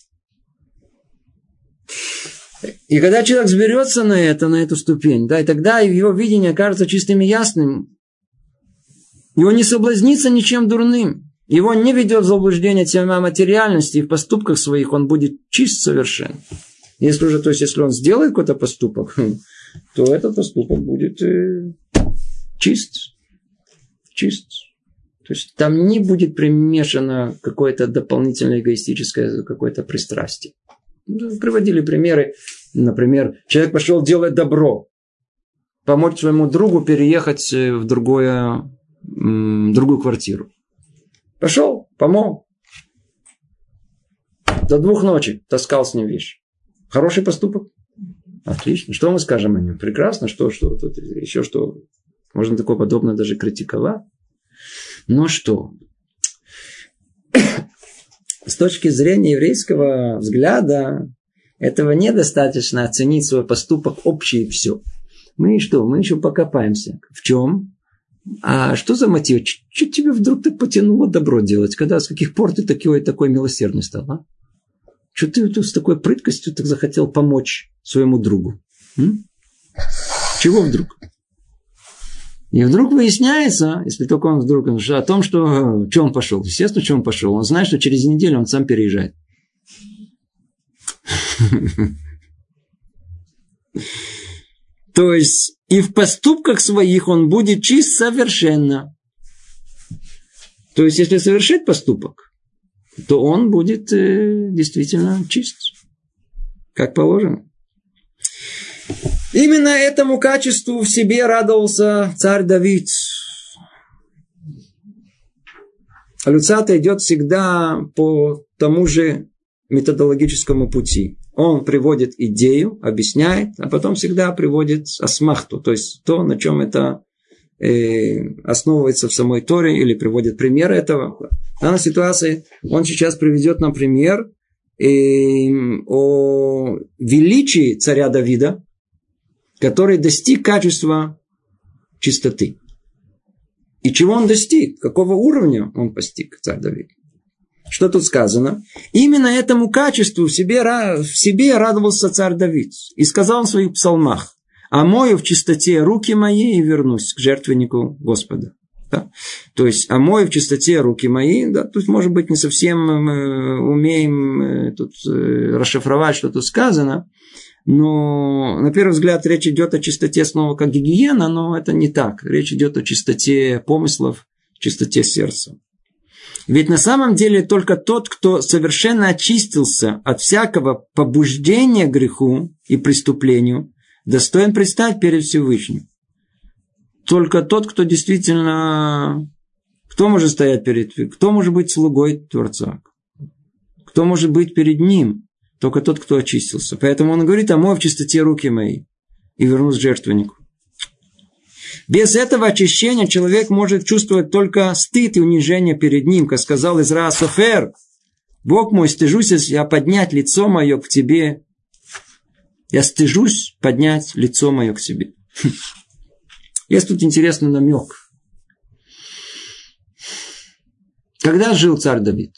И когда человек сберется на это, на эту ступень, да, и тогда его видение кажется чистым и ясным, он не соблазнится ничем дурным. Его не ведет в заблуждение тема материальности, и в поступках своих он будет чист совершенно. Если уже, то есть, если он сделает какой-то поступок, то этот поступок будет э, чист. Чист. То есть там не будет примешано какое-то дополнительное эгоистическое какое-то пристрастие. Ну, приводили примеры. Например, человек пошел делать добро. Помочь своему другу переехать э, в другое другую квартиру. Пошел, помог. До двух ночи таскал с ним вещи. Хороший поступок. Отлично. Что мы скажем о нем? Прекрасно. Что, что тут еще что? Можно такое подобное даже критиковать. Но что? С точки зрения еврейского взгляда, этого недостаточно оценить свой поступок общий и все. Мы что? Мы еще покопаемся. В чем? А что за мотив? Что тебе вдруг так потянуло добро делать? Когда, с каких пор ты такой, такой милосердный стал? А? Что ты, ты с такой прыткостью так захотел помочь своему другу? М? Чего вдруг? И вдруг выясняется, если только он вдруг о том, что, что он пошел. Естественно, что он пошел. Он знает, что через неделю он сам переезжает. То есть и в поступках своих он будет чист совершенно. То есть, если совершит поступок, то он будет э, действительно чист, как положено. Именно этому качеству в себе радовался царь Давид. А идет всегда по тому же методологическому пути. Он приводит идею, объясняет, а потом всегда приводит асмахту, то есть то, на чем это э, основывается в самой Торе или приводит пример этого. В данной ситуации он сейчас приведет нам пример э, о величии царя Давида, который достиг качества чистоты. И чего он достиг? Какого уровня он постиг, царь Давид? Что тут сказано? Именно этому качеству в себе, в себе радовался царь Давид. И сказал в своих псалмах, «Омою в чистоте руки мои и вернусь к жертвеннику Господа». Да? То есть, омою в чистоте руки мои, да, тут, может быть, не совсем мы умеем э, тут э, расшифровать, что тут сказано, но на первый взгляд речь идет о чистоте снова как гигиена, но это не так. Речь идет о чистоте помыслов, чистоте сердца. Ведь на самом деле только тот, кто совершенно очистился от всякого побуждения греху и преступлению, достоин предстать перед Всевышним. Только тот, кто действительно... Кто может стоять перед... Кто может быть слугой Творца? Кто может быть перед Ним? Только тот, кто очистился. Поэтому он говорит, омой в чистоте руки мои и вернусь к жертвеннику. Без этого очищения человек может чувствовать только стыд и унижение перед ним, как сказал Изра Софер. Бог мой, стыжусь я поднять лицо мое к тебе. Я стыжусь поднять лицо мое к тебе. Есть тут интересный намек. Когда жил царь Давид?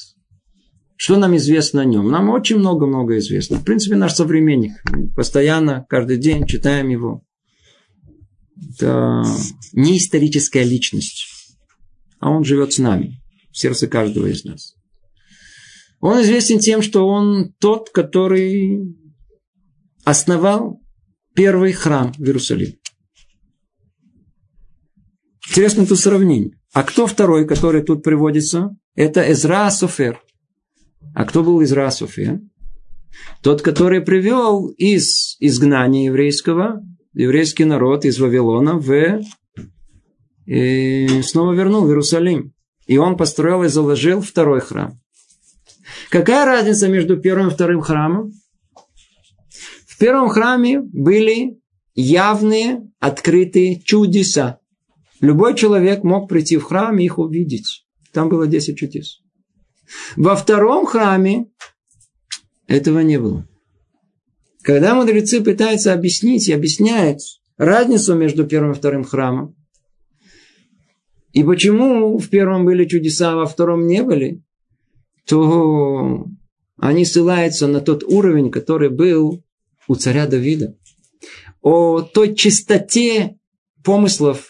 Что нам известно о нем? Нам очень много-много известно. В принципе, наш современник. Постоянно, каждый день читаем его. Это не историческая личность, а он живет с нами, в сердце каждого из нас. Он известен тем, что он тот, который основал первый храм в Иерусалиме. Интересно тут сравнение. А кто второй, который тут приводится? Это Эзра Софер. А кто был Изра София? Тот, который привел из изгнания еврейского, еврейский народ из Вавилона в... И снова вернул в Иерусалим. И он построил и заложил второй храм. Какая разница между первым и вторым храмом? В первом храме были явные, открытые чудеса. Любой человек мог прийти в храм и их увидеть. Там было 10 чудес. Во втором храме этого не было. Когда мудрецы пытаются объяснить и объясняют разницу между первым и вторым храмом, и почему в первом были чудеса, а во втором не были, то они ссылаются на тот уровень, который был у царя Давида. О той чистоте помыслов,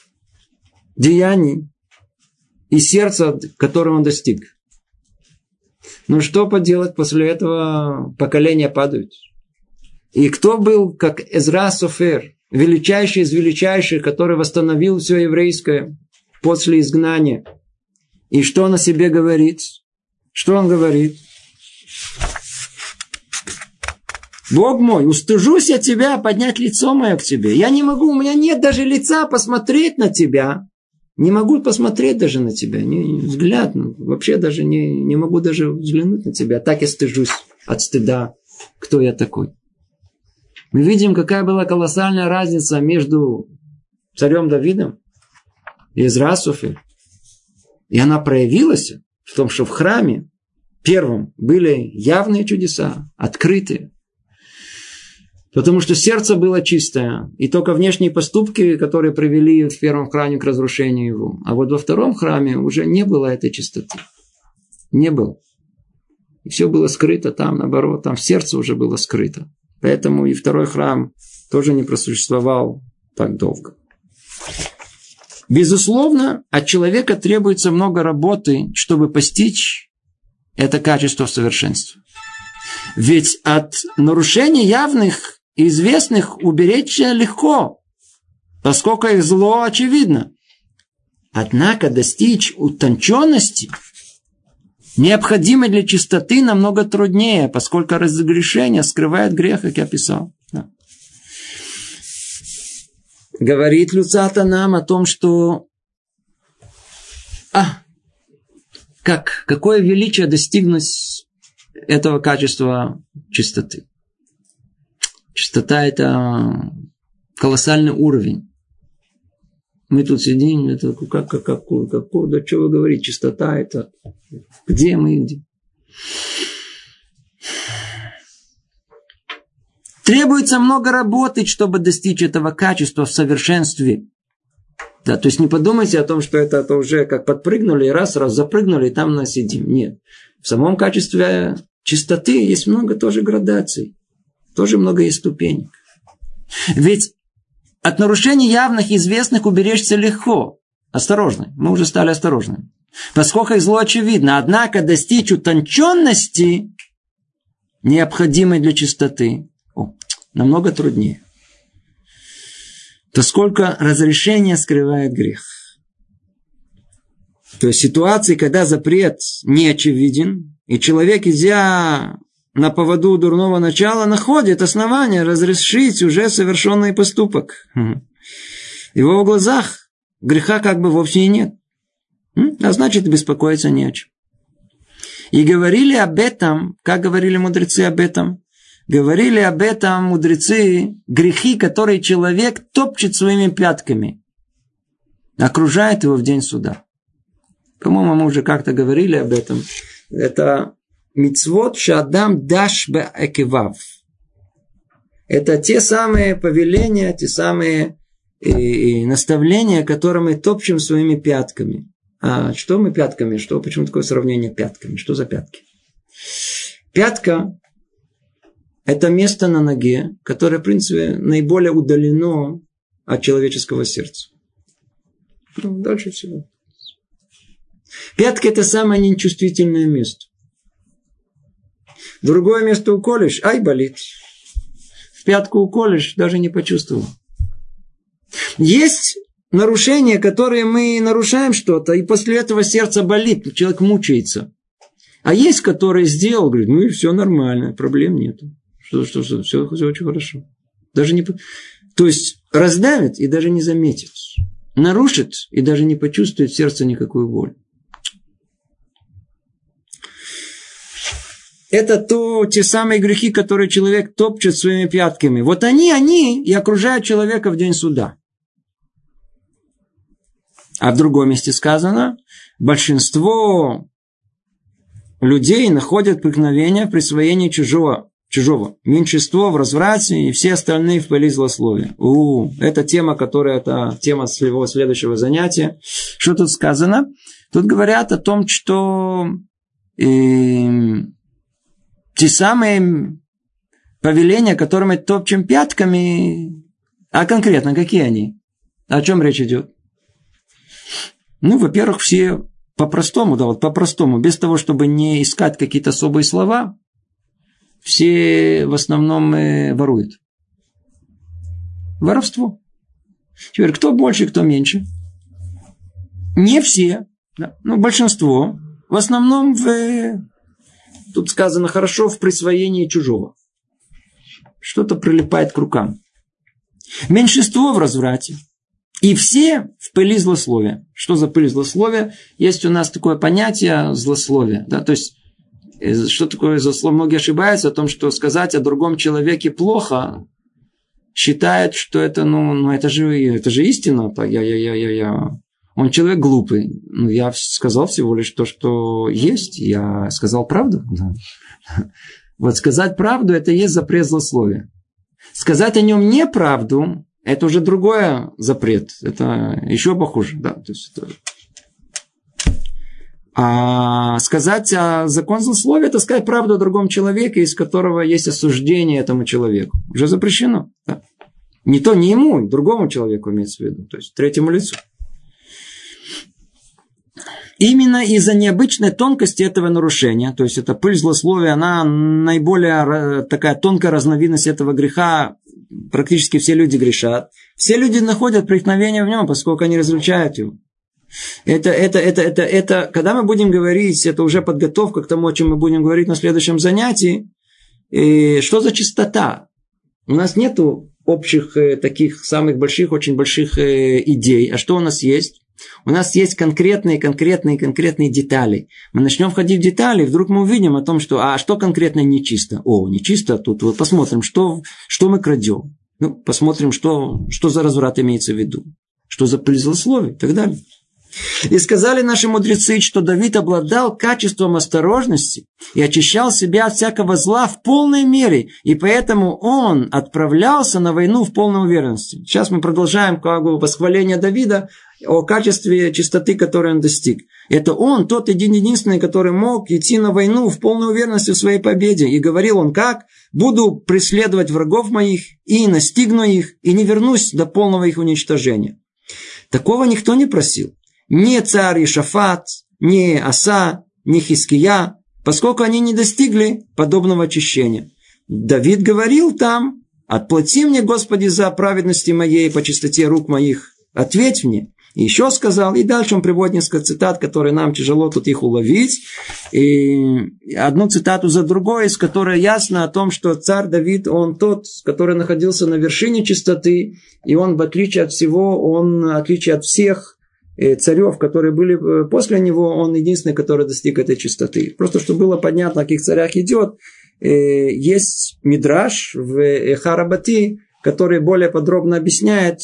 деяний и сердца, которого он достиг. Ну что поделать, после этого поколения падают. И кто был, как Эзра Софер, величайший из величайших, который восстановил все еврейское после изгнания. И что он о себе говорит? Что он говорит? Бог мой, устыжусь я тебя поднять лицо мое к тебе. Я не могу, у меня нет даже лица посмотреть на тебя. Не могу посмотреть даже на тебя, не, взгляд, ну, вообще даже не, не могу даже взглянуть на тебя. Так я стыжусь от стыда, кто я такой. Мы видим, какая была колоссальная разница между царем Давидом и Израсуфи. И она проявилась в том, что в храме первым были явные чудеса, открытые. Потому что сердце было чистое. И только внешние поступки, которые привели в первом храме к разрушению его. А вот во втором храме уже не было этой чистоты. Не было. И все было скрыто там, наоборот, там сердце уже было скрыто. Поэтому и второй храм тоже не просуществовал так долго. Безусловно, от человека требуется много работы, чтобы постичь это качество совершенства. Ведь от нарушений явных известных уберечься легко, поскольку их зло очевидно. Однако достичь утонченности, необходимой для чистоты, намного труднее, поскольку разгрешение скрывает грех, как я писал. говорит Люцата нам о том, что а, как, какое величие достигнуть этого качества чистоты. Чистота – это колоссальный уровень. Мы тут сидим, это как, как, как, как, как да что вы говорите, чистота это, где мы, где? Требуется много работать, чтобы достичь этого качества в совершенстве. Да, то есть не подумайте о том, что это, это уже как подпрыгнули, раз, раз запрыгнули, и там нас сидим. Нет. В самом качестве чистоты есть много тоже градаций. Тоже много есть ступенек. Ведь от нарушений явных и известных уберечься легко. Осторожно. Мы уже стали осторожными. Поскольку их зло очевидно. Однако достичь утонченности, необходимой для чистоты, о, намного труднее. То сколько разрешения скрывает грех. То есть ситуации, когда запрет не очевиден, и человек, идя на поводу дурного начала находит основание разрешить уже совершенный поступок. В его глазах греха как бы вовсе и нет. А значит, беспокоиться не о чем. И говорили об этом, как говорили мудрецы об этом, говорили об этом мудрецы, грехи, которые человек топчет своими пятками, окружает его в день суда. По-моему, мы уже как-то говорили об этом. Это Мицвод шадам даш экивав. Это те самые повеления, те самые и, и наставления, которые мы топчем своими пятками. А что мы пятками? Что, почему такое сравнение пятками? Что за пятки? Пятка – это место на ноге, которое, в принципе, наиболее удалено от человеческого сердца. Ну, дальше всего. Пятка – это самое нечувствительное место. Другое место уколешь, ай, болит. В пятку уколешь, даже не почувствовал. Есть нарушения, которые мы нарушаем что-то, и после этого сердце болит, человек мучается. А есть, которые сделал, говорит, ну и все нормально, проблем нет. Что, что, что, все, все очень хорошо. Даже не... То есть раздавит и даже не заметит. Нарушит и даже не почувствует сердце никакую боль. Это то, те самые грехи, которые человек топчет своими пятками. Вот они, они и окружают человека в день суда. А в другом месте сказано, большинство людей находят преткновение в присвоении чужого, чужого. Меньшинство в разврате и все остальные в пыли злословия. У, это тема, которая, это тема своего следующего занятия. Что тут сказано? Тут говорят о том, что э, те самые повеления, которые мы топчем пятками, а конкретно какие они? О чем речь идет? Ну, во-первых, все по-простому, да, вот по-простому, без того, чтобы не искать какие-то особые слова, все в основном э, воруют. Воровство. Теперь, кто больше, кто меньше? Не все, да, но большинство. В основном в тут сказано хорошо, в присвоении чужого. Что-то прилипает к рукам. Меньшинство в разврате. И все в пыли злословия. Что за пыль злословия? Есть у нас такое понятие злословия. Да? То есть, э, что такое злословие? Многие ошибаются о том, что сказать о другом человеке плохо, считают, что это, ну, ну это же, это же истина. Я, я, я, я, я. Он человек глупый. Ну, я сказал всего лишь то, что есть. Я сказал правду. Да. Вот сказать правду – это и есть запрет злословия. Сказать о нем неправду – это уже другой запрет. Это еще похуже. Да, то есть это... А сказать о закон злословия – это сказать правду о другом человеке, из которого есть осуждение этому человеку. Уже запрещено. Да. Не то, не ему, другому человеку имеется в виду. То есть третьему лицу. Именно из-за необычной тонкости этого нарушения, то есть это пыль злословия, она наиболее такая тонкая разновидность этого греха, практически все люди грешат. Все люди находят преткновение в нем, поскольку они различают его. Это, это, это, это, это, когда мы будем говорить, это уже подготовка к тому, о чем мы будем говорить на следующем занятии. И что за чистота? У нас нету общих э, таких самых больших, очень больших э, идей. А что у нас есть? У нас есть конкретные, конкретные, конкретные детали. Мы начнем входить в детали, и вдруг мы увидим о том, что, а что конкретно нечисто? О, нечисто, тут вот посмотрим, что, что мы крадем. Ну, посмотрим, что, что за разврат имеется в виду. Что за злословие и так далее. И сказали наши мудрецы, что Давид обладал качеством осторожности и очищал себя от всякого зла в полной мере, и поэтому он отправлялся на войну в полной уверенности. Сейчас мы продолжаем как бы восхваление Давида о качестве чистоты, которой он достиг. Это он, тот один единственный, который мог идти на войну в полной уверенности в своей победе. И говорил он как? Буду преследовать врагов моих и настигну их, и не вернусь до полного их уничтожения. Такого никто не просил. Ни царь Ишафат, ни Аса, ни Хиския, поскольку они не достигли подобного очищения. Давид говорил там, отплати мне, Господи, за праведности моей по чистоте рук моих, ответь мне. Еще сказал, и дальше он приводит несколько цитат, которые нам тяжело тут их уловить. И одну цитату за другой, из которой ясно о том, что царь Давид, он тот, который находился на вершине чистоты, и он, в отличие от всего, он, в отличие от всех Э, царев, которые были э, после него, он единственный, который достиг этой чистоты. Просто чтобы было понятно, о каких царях идет, э, есть мидраж в Харабати, который более подробно объясняет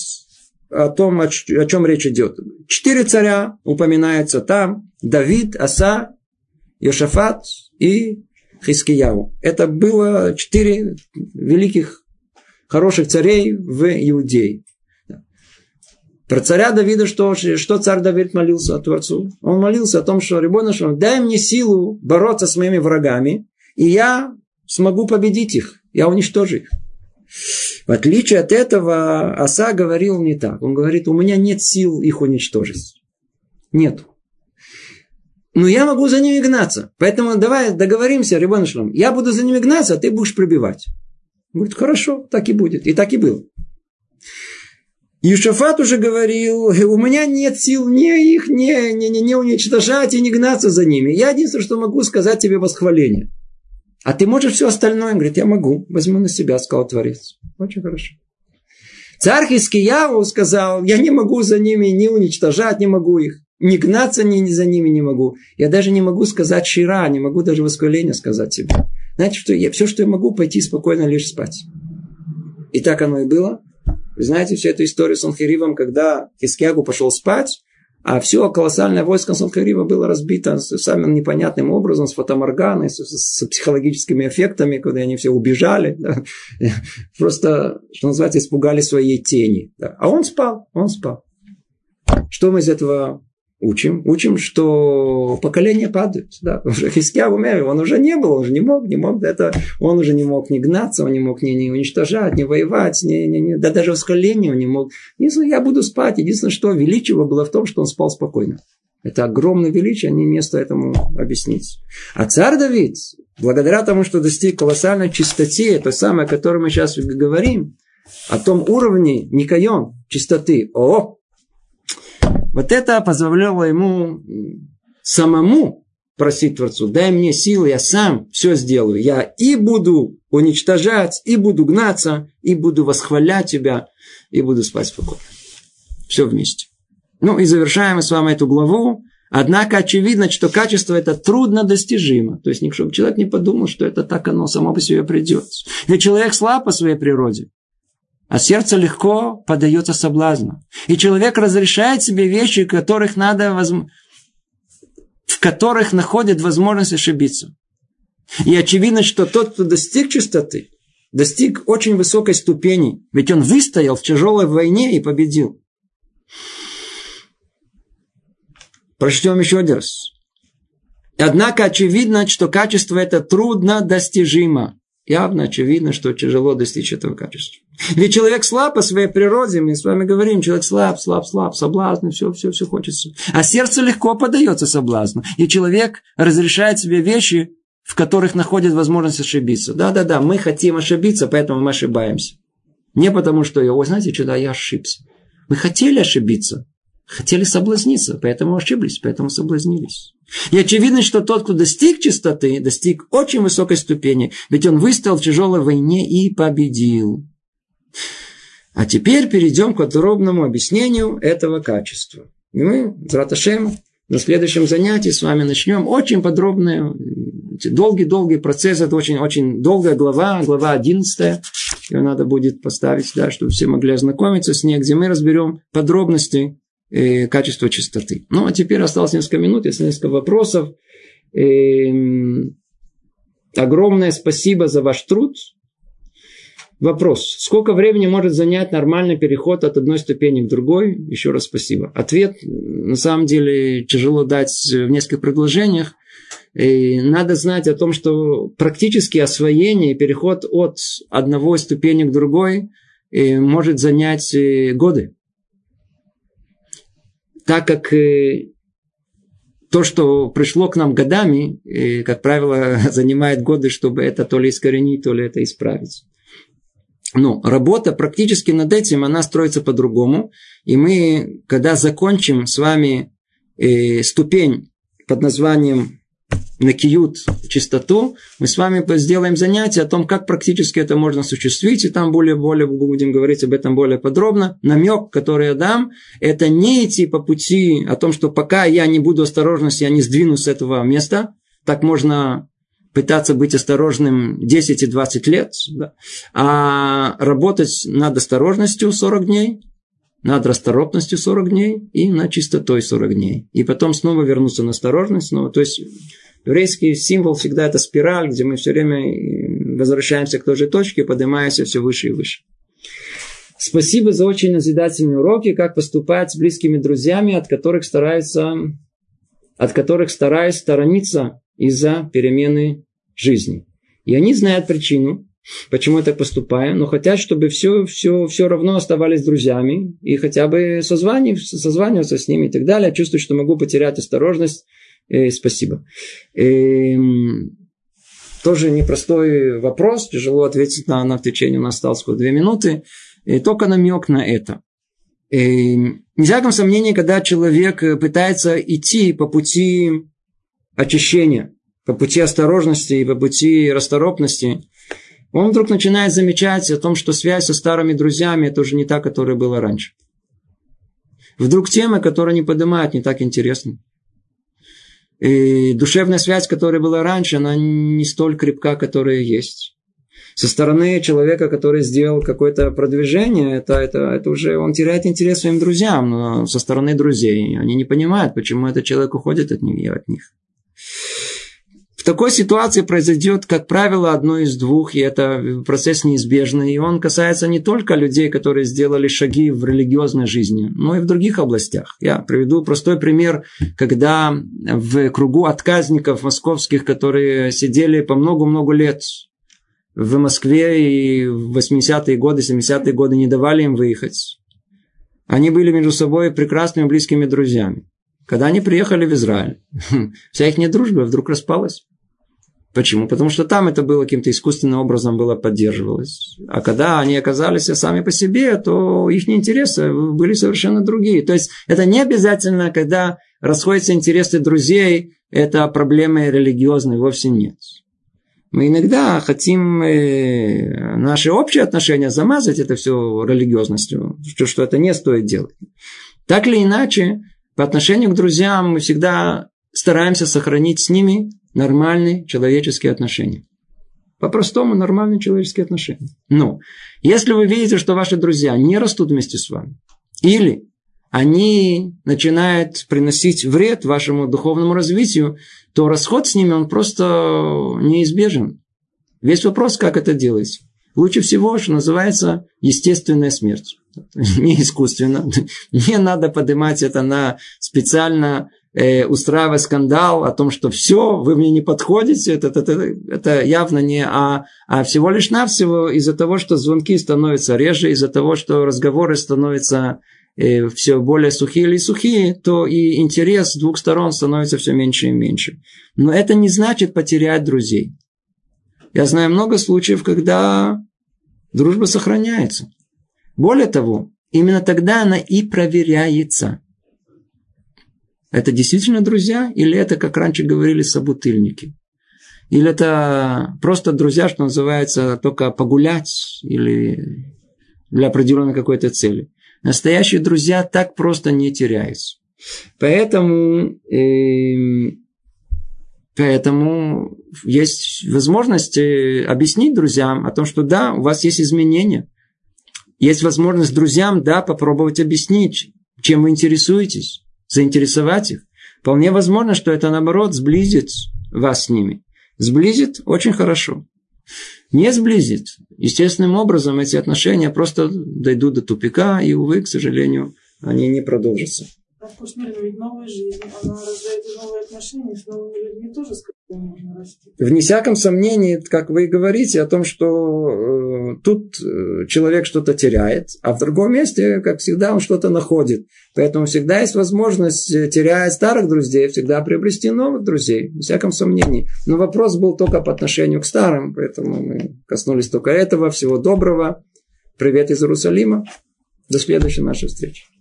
о том, о чем речь идет. Четыре царя упоминаются там. Давид, Аса, Йошафат и Хискияу. Это было четыре великих хороших царей в Иудее. Про царя Давида что, что царь Давид молился от Творцу? Он молился о том, что Рибона дай мне силу бороться с моими врагами, и я смогу победить их, я уничтожу их. В отличие от этого, Аса говорил не так. Он говорит, у меня нет сил их уничтожить. Нет. Но я могу за ними гнаться. Поэтому давай договоримся, Рибон Я буду за ними гнаться, а ты будешь пробивать. Он говорит, хорошо, так и будет. И так и было. Юшафат уже говорил, у меня нет сил не их не, не, не, не уничтожать и не гнаться за ними. Я единственное, что могу сказать тебе восхваление. А ты можешь все остальное? Он говорит, я могу. Возьму на себя, сказал Творец. Очень хорошо. Царь Хискияву сказал, я не могу за ними не уничтожать, не могу их. Не гнаться ни, за ними не могу. Я даже не могу сказать шира, не могу даже восхваление сказать себе. Знаете, что я, все, что я могу, пойти спокойно лишь спать. И так оно и было. Вы знаете всю эту историю с Санхиривом, когда Хискягу пошел спать, а все колоссальное войско Санхарива было разбито самым непонятным образом, с фотоморганой, с, с психологическими эффектами, когда они все убежали. Да. Просто, что называется, испугали своей тени. Да. А он спал, он спал. Что мы из этого Учим, учим, что поколение падает. Да. Хиския умер, он уже не был, он уже не мог, не мог это, он уже не мог не гнаться, он не мог не, не уничтожать, не воевать, не, не, не, да даже восколение он не мог. Единственное, я буду спать. Единственное, что величие было в том, что он спал спокойно. Это огромное величие, не место этому объяснить. А царь Давид, благодаря тому, что достиг колоссальной чистоты, то самое, о котором мы сейчас говорим, о том уровне Никайон, чистоты, о, вот это позволяло ему самому просить Творцу, дай мне силы, я сам все сделаю. Я и буду уничтожать, и буду гнаться, и буду восхвалять тебя, и буду спать спокойно. Все вместе. Ну и завершаем мы с вами эту главу. Однако очевидно, что качество это трудно достижимо. То есть, чтобы человек не подумал, что это так оно само по себе придет. Ведь человек слаб по своей природе. А сердце легко подается соблазну. И человек разрешает себе вещи, которых надо, в которых находит возможность ошибиться. И очевидно, что тот, кто достиг чистоты, достиг очень высокой ступени, ведь он выстоял в тяжелой войне и победил. Прочтем еще один раз. Однако очевидно, что качество это трудно достижимо. Явно очевидно, что тяжело достичь этого качества. Ведь человек слаб по своей природе, мы с вами говорим, человек слаб, слаб, слаб, соблазн, все, все, все хочется. А сердце легко поддается соблазну. И человек разрешает себе вещи, в которых находит возможность ошибиться. Да-да-да, мы хотим ошибиться, поэтому мы ошибаемся. Не потому, что, ой, знаете, да, я ошибся. Мы хотели ошибиться, хотели соблазниться, поэтому ошиблись, поэтому соблазнились. И очевидно, что тот, кто достиг чистоты, достиг очень высокой ступени, ведь он выстоял в тяжелой войне и победил. А теперь перейдем к подробному объяснению этого качества. И мы, Зраташем, на следующем занятии с вами начнем очень подробный, долгий-долгий процесс. Это очень-очень долгая глава, глава 11. Ее надо будет поставить, да, чтобы все могли ознакомиться с ней, где мы разберем подробности э, качества чистоты. Ну, а теперь осталось несколько минут, если несколько вопросов. Э, огромное спасибо за ваш труд. Вопрос. Сколько времени может занять нормальный переход от одной ступени к другой? Еще раз спасибо. Ответ, на самом деле, тяжело дать в нескольких предложениях. И надо знать о том, что практически освоение и переход от одного ступени к другой э, может занять э, годы. Так как э, то, что пришло к нам годами, как правило, занимает годы, чтобы это то ли искоренить, то ли это исправить. Но работа практически над этим, она строится по-другому. И мы, когда закончим с вами э, ступень под названием накиют чистоту, мы с вами сделаем занятие о том, как практически это можно осуществить, и там более, более будем говорить об этом более подробно. Намек, который я дам, это не идти по пути о том, что пока я не буду осторожность, я не сдвинусь с этого места. Так можно пытаться быть осторожным 10 и 20 лет, да, а работать над осторожностью 40 дней, над расторопностью 40 дней и над чистотой 40 дней. И потом снова вернуться на осторожность. Снова. То есть еврейский символ всегда это спираль, где мы все время возвращаемся к той же точке, поднимаемся все выше и выше. Спасибо за очень назидательные уроки, как поступать с близкими друзьями, от которых стараются, от которых стараюсь сторониться из-за перемены жизни. И они знают причину, почему я так поступаю, но хотят, чтобы все, все, все равно оставались друзьями и хотя бы созваниваться, созваниваться с ними и так далее. Чувствую, что могу потерять осторожность. Э, спасибо. Э, тоже непростой вопрос, тяжело ответить на, на в течение, у нас осталось две минуты. И только намек на это. Э, не всяком сомнении, когда человек пытается идти по пути очищения, по пути осторожности и по пути расторопности, он вдруг начинает замечать о том, что связь со старыми друзьями – это уже не та, которая была раньше. Вдруг темы, которые не поднимают, не так интересны. И душевная связь, которая была раньше, она не столь крепка, которая есть. Со стороны человека, который сделал какое-то продвижение, это, это, это уже он теряет интерес своим друзьям. Но со стороны друзей они не понимают, почему этот человек уходит от них. От них такой ситуации произойдет, как правило, одно из двух, и это процесс неизбежный. И он касается не только людей, которые сделали шаги в религиозной жизни, но и в других областях. Я приведу простой пример, когда в кругу отказников московских, которые сидели по много-много лет в Москве и в 80-е годы, 70-е годы не давали им выехать. Они были между собой прекрасными близкими друзьями. Когда они приехали в Израиль, вся их дружба вдруг распалась. Почему? Потому что там это было каким-то искусственным образом было поддерживалось. А когда они оказались сами по себе, то их интересы были совершенно другие. То есть это не обязательно, когда расходятся интересы друзей, это проблемы религиозные, вовсе нет. Мы иногда хотим э, наши общие отношения замазать это все религиозностью, что, что это не стоит делать. Так или иначе, по отношению к друзьям мы всегда стараемся сохранить с ними нормальные человеческие отношения. По-простому нормальные человеческие отношения. Но если вы видите, что ваши друзья не растут вместе с вами, или они начинают приносить вред вашему духовному развитию, то расход с ними, он просто неизбежен. Весь вопрос, как это делать. Лучше всего, что называется, естественная смерть. Не искусственно. Не надо поднимать это на специально э, устраивая скандал о том, что все, вы мне не подходите, это, это, это, это явно не, а, а всего лишь навсего из-за того, что звонки становятся реже, из-за того, что разговоры становятся э, все более сухие или сухие, то и интерес с двух сторон становится все меньше и меньше. Но это не значит потерять друзей. Я знаю много случаев, когда дружба сохраняется. Более того, именно тогда она и проверяется – это действительно друзья? Или это, как раньше говорили, собутыльники? Или это просто друзья, что называется, только погулять? Или для определенной какой-то цели. Настоящие друзья так просто не теряются. Поэтому, э, поэтому есть возможность э, объяснить друзьям о том, что да, у вас есть изменения. Есть возможность друзьям, да, попробовать объяснить, чем вы интересуетесь, заинтересовать их. Вполне возможно, что это, наоборот, сблизит вас с ними. Сблизит очень хорошо. Не сблизит. Естественным образом эти отношения просто дойдут до тупика, и, увы, к сожалению, они не продолжатся. Вкус мира жизнь, она рождает новые отношения с новыми людьми тоже, с которыми можно расти. Вне всяком сомнении, как вы говорите, о том, что э, тут э, человек что-то теряет, а в другом месте, как всегда, он что-то находит. Поэтому всегда есть возможность, э, теряя старых друзей, всегда приобрести новых друзей, вне всяком сомнении. Но вопрос был только по отношению к старым, поэтому мы коснулись только этого. Всего доброго. Привет из Иерусалима. До следующей нашей встречи.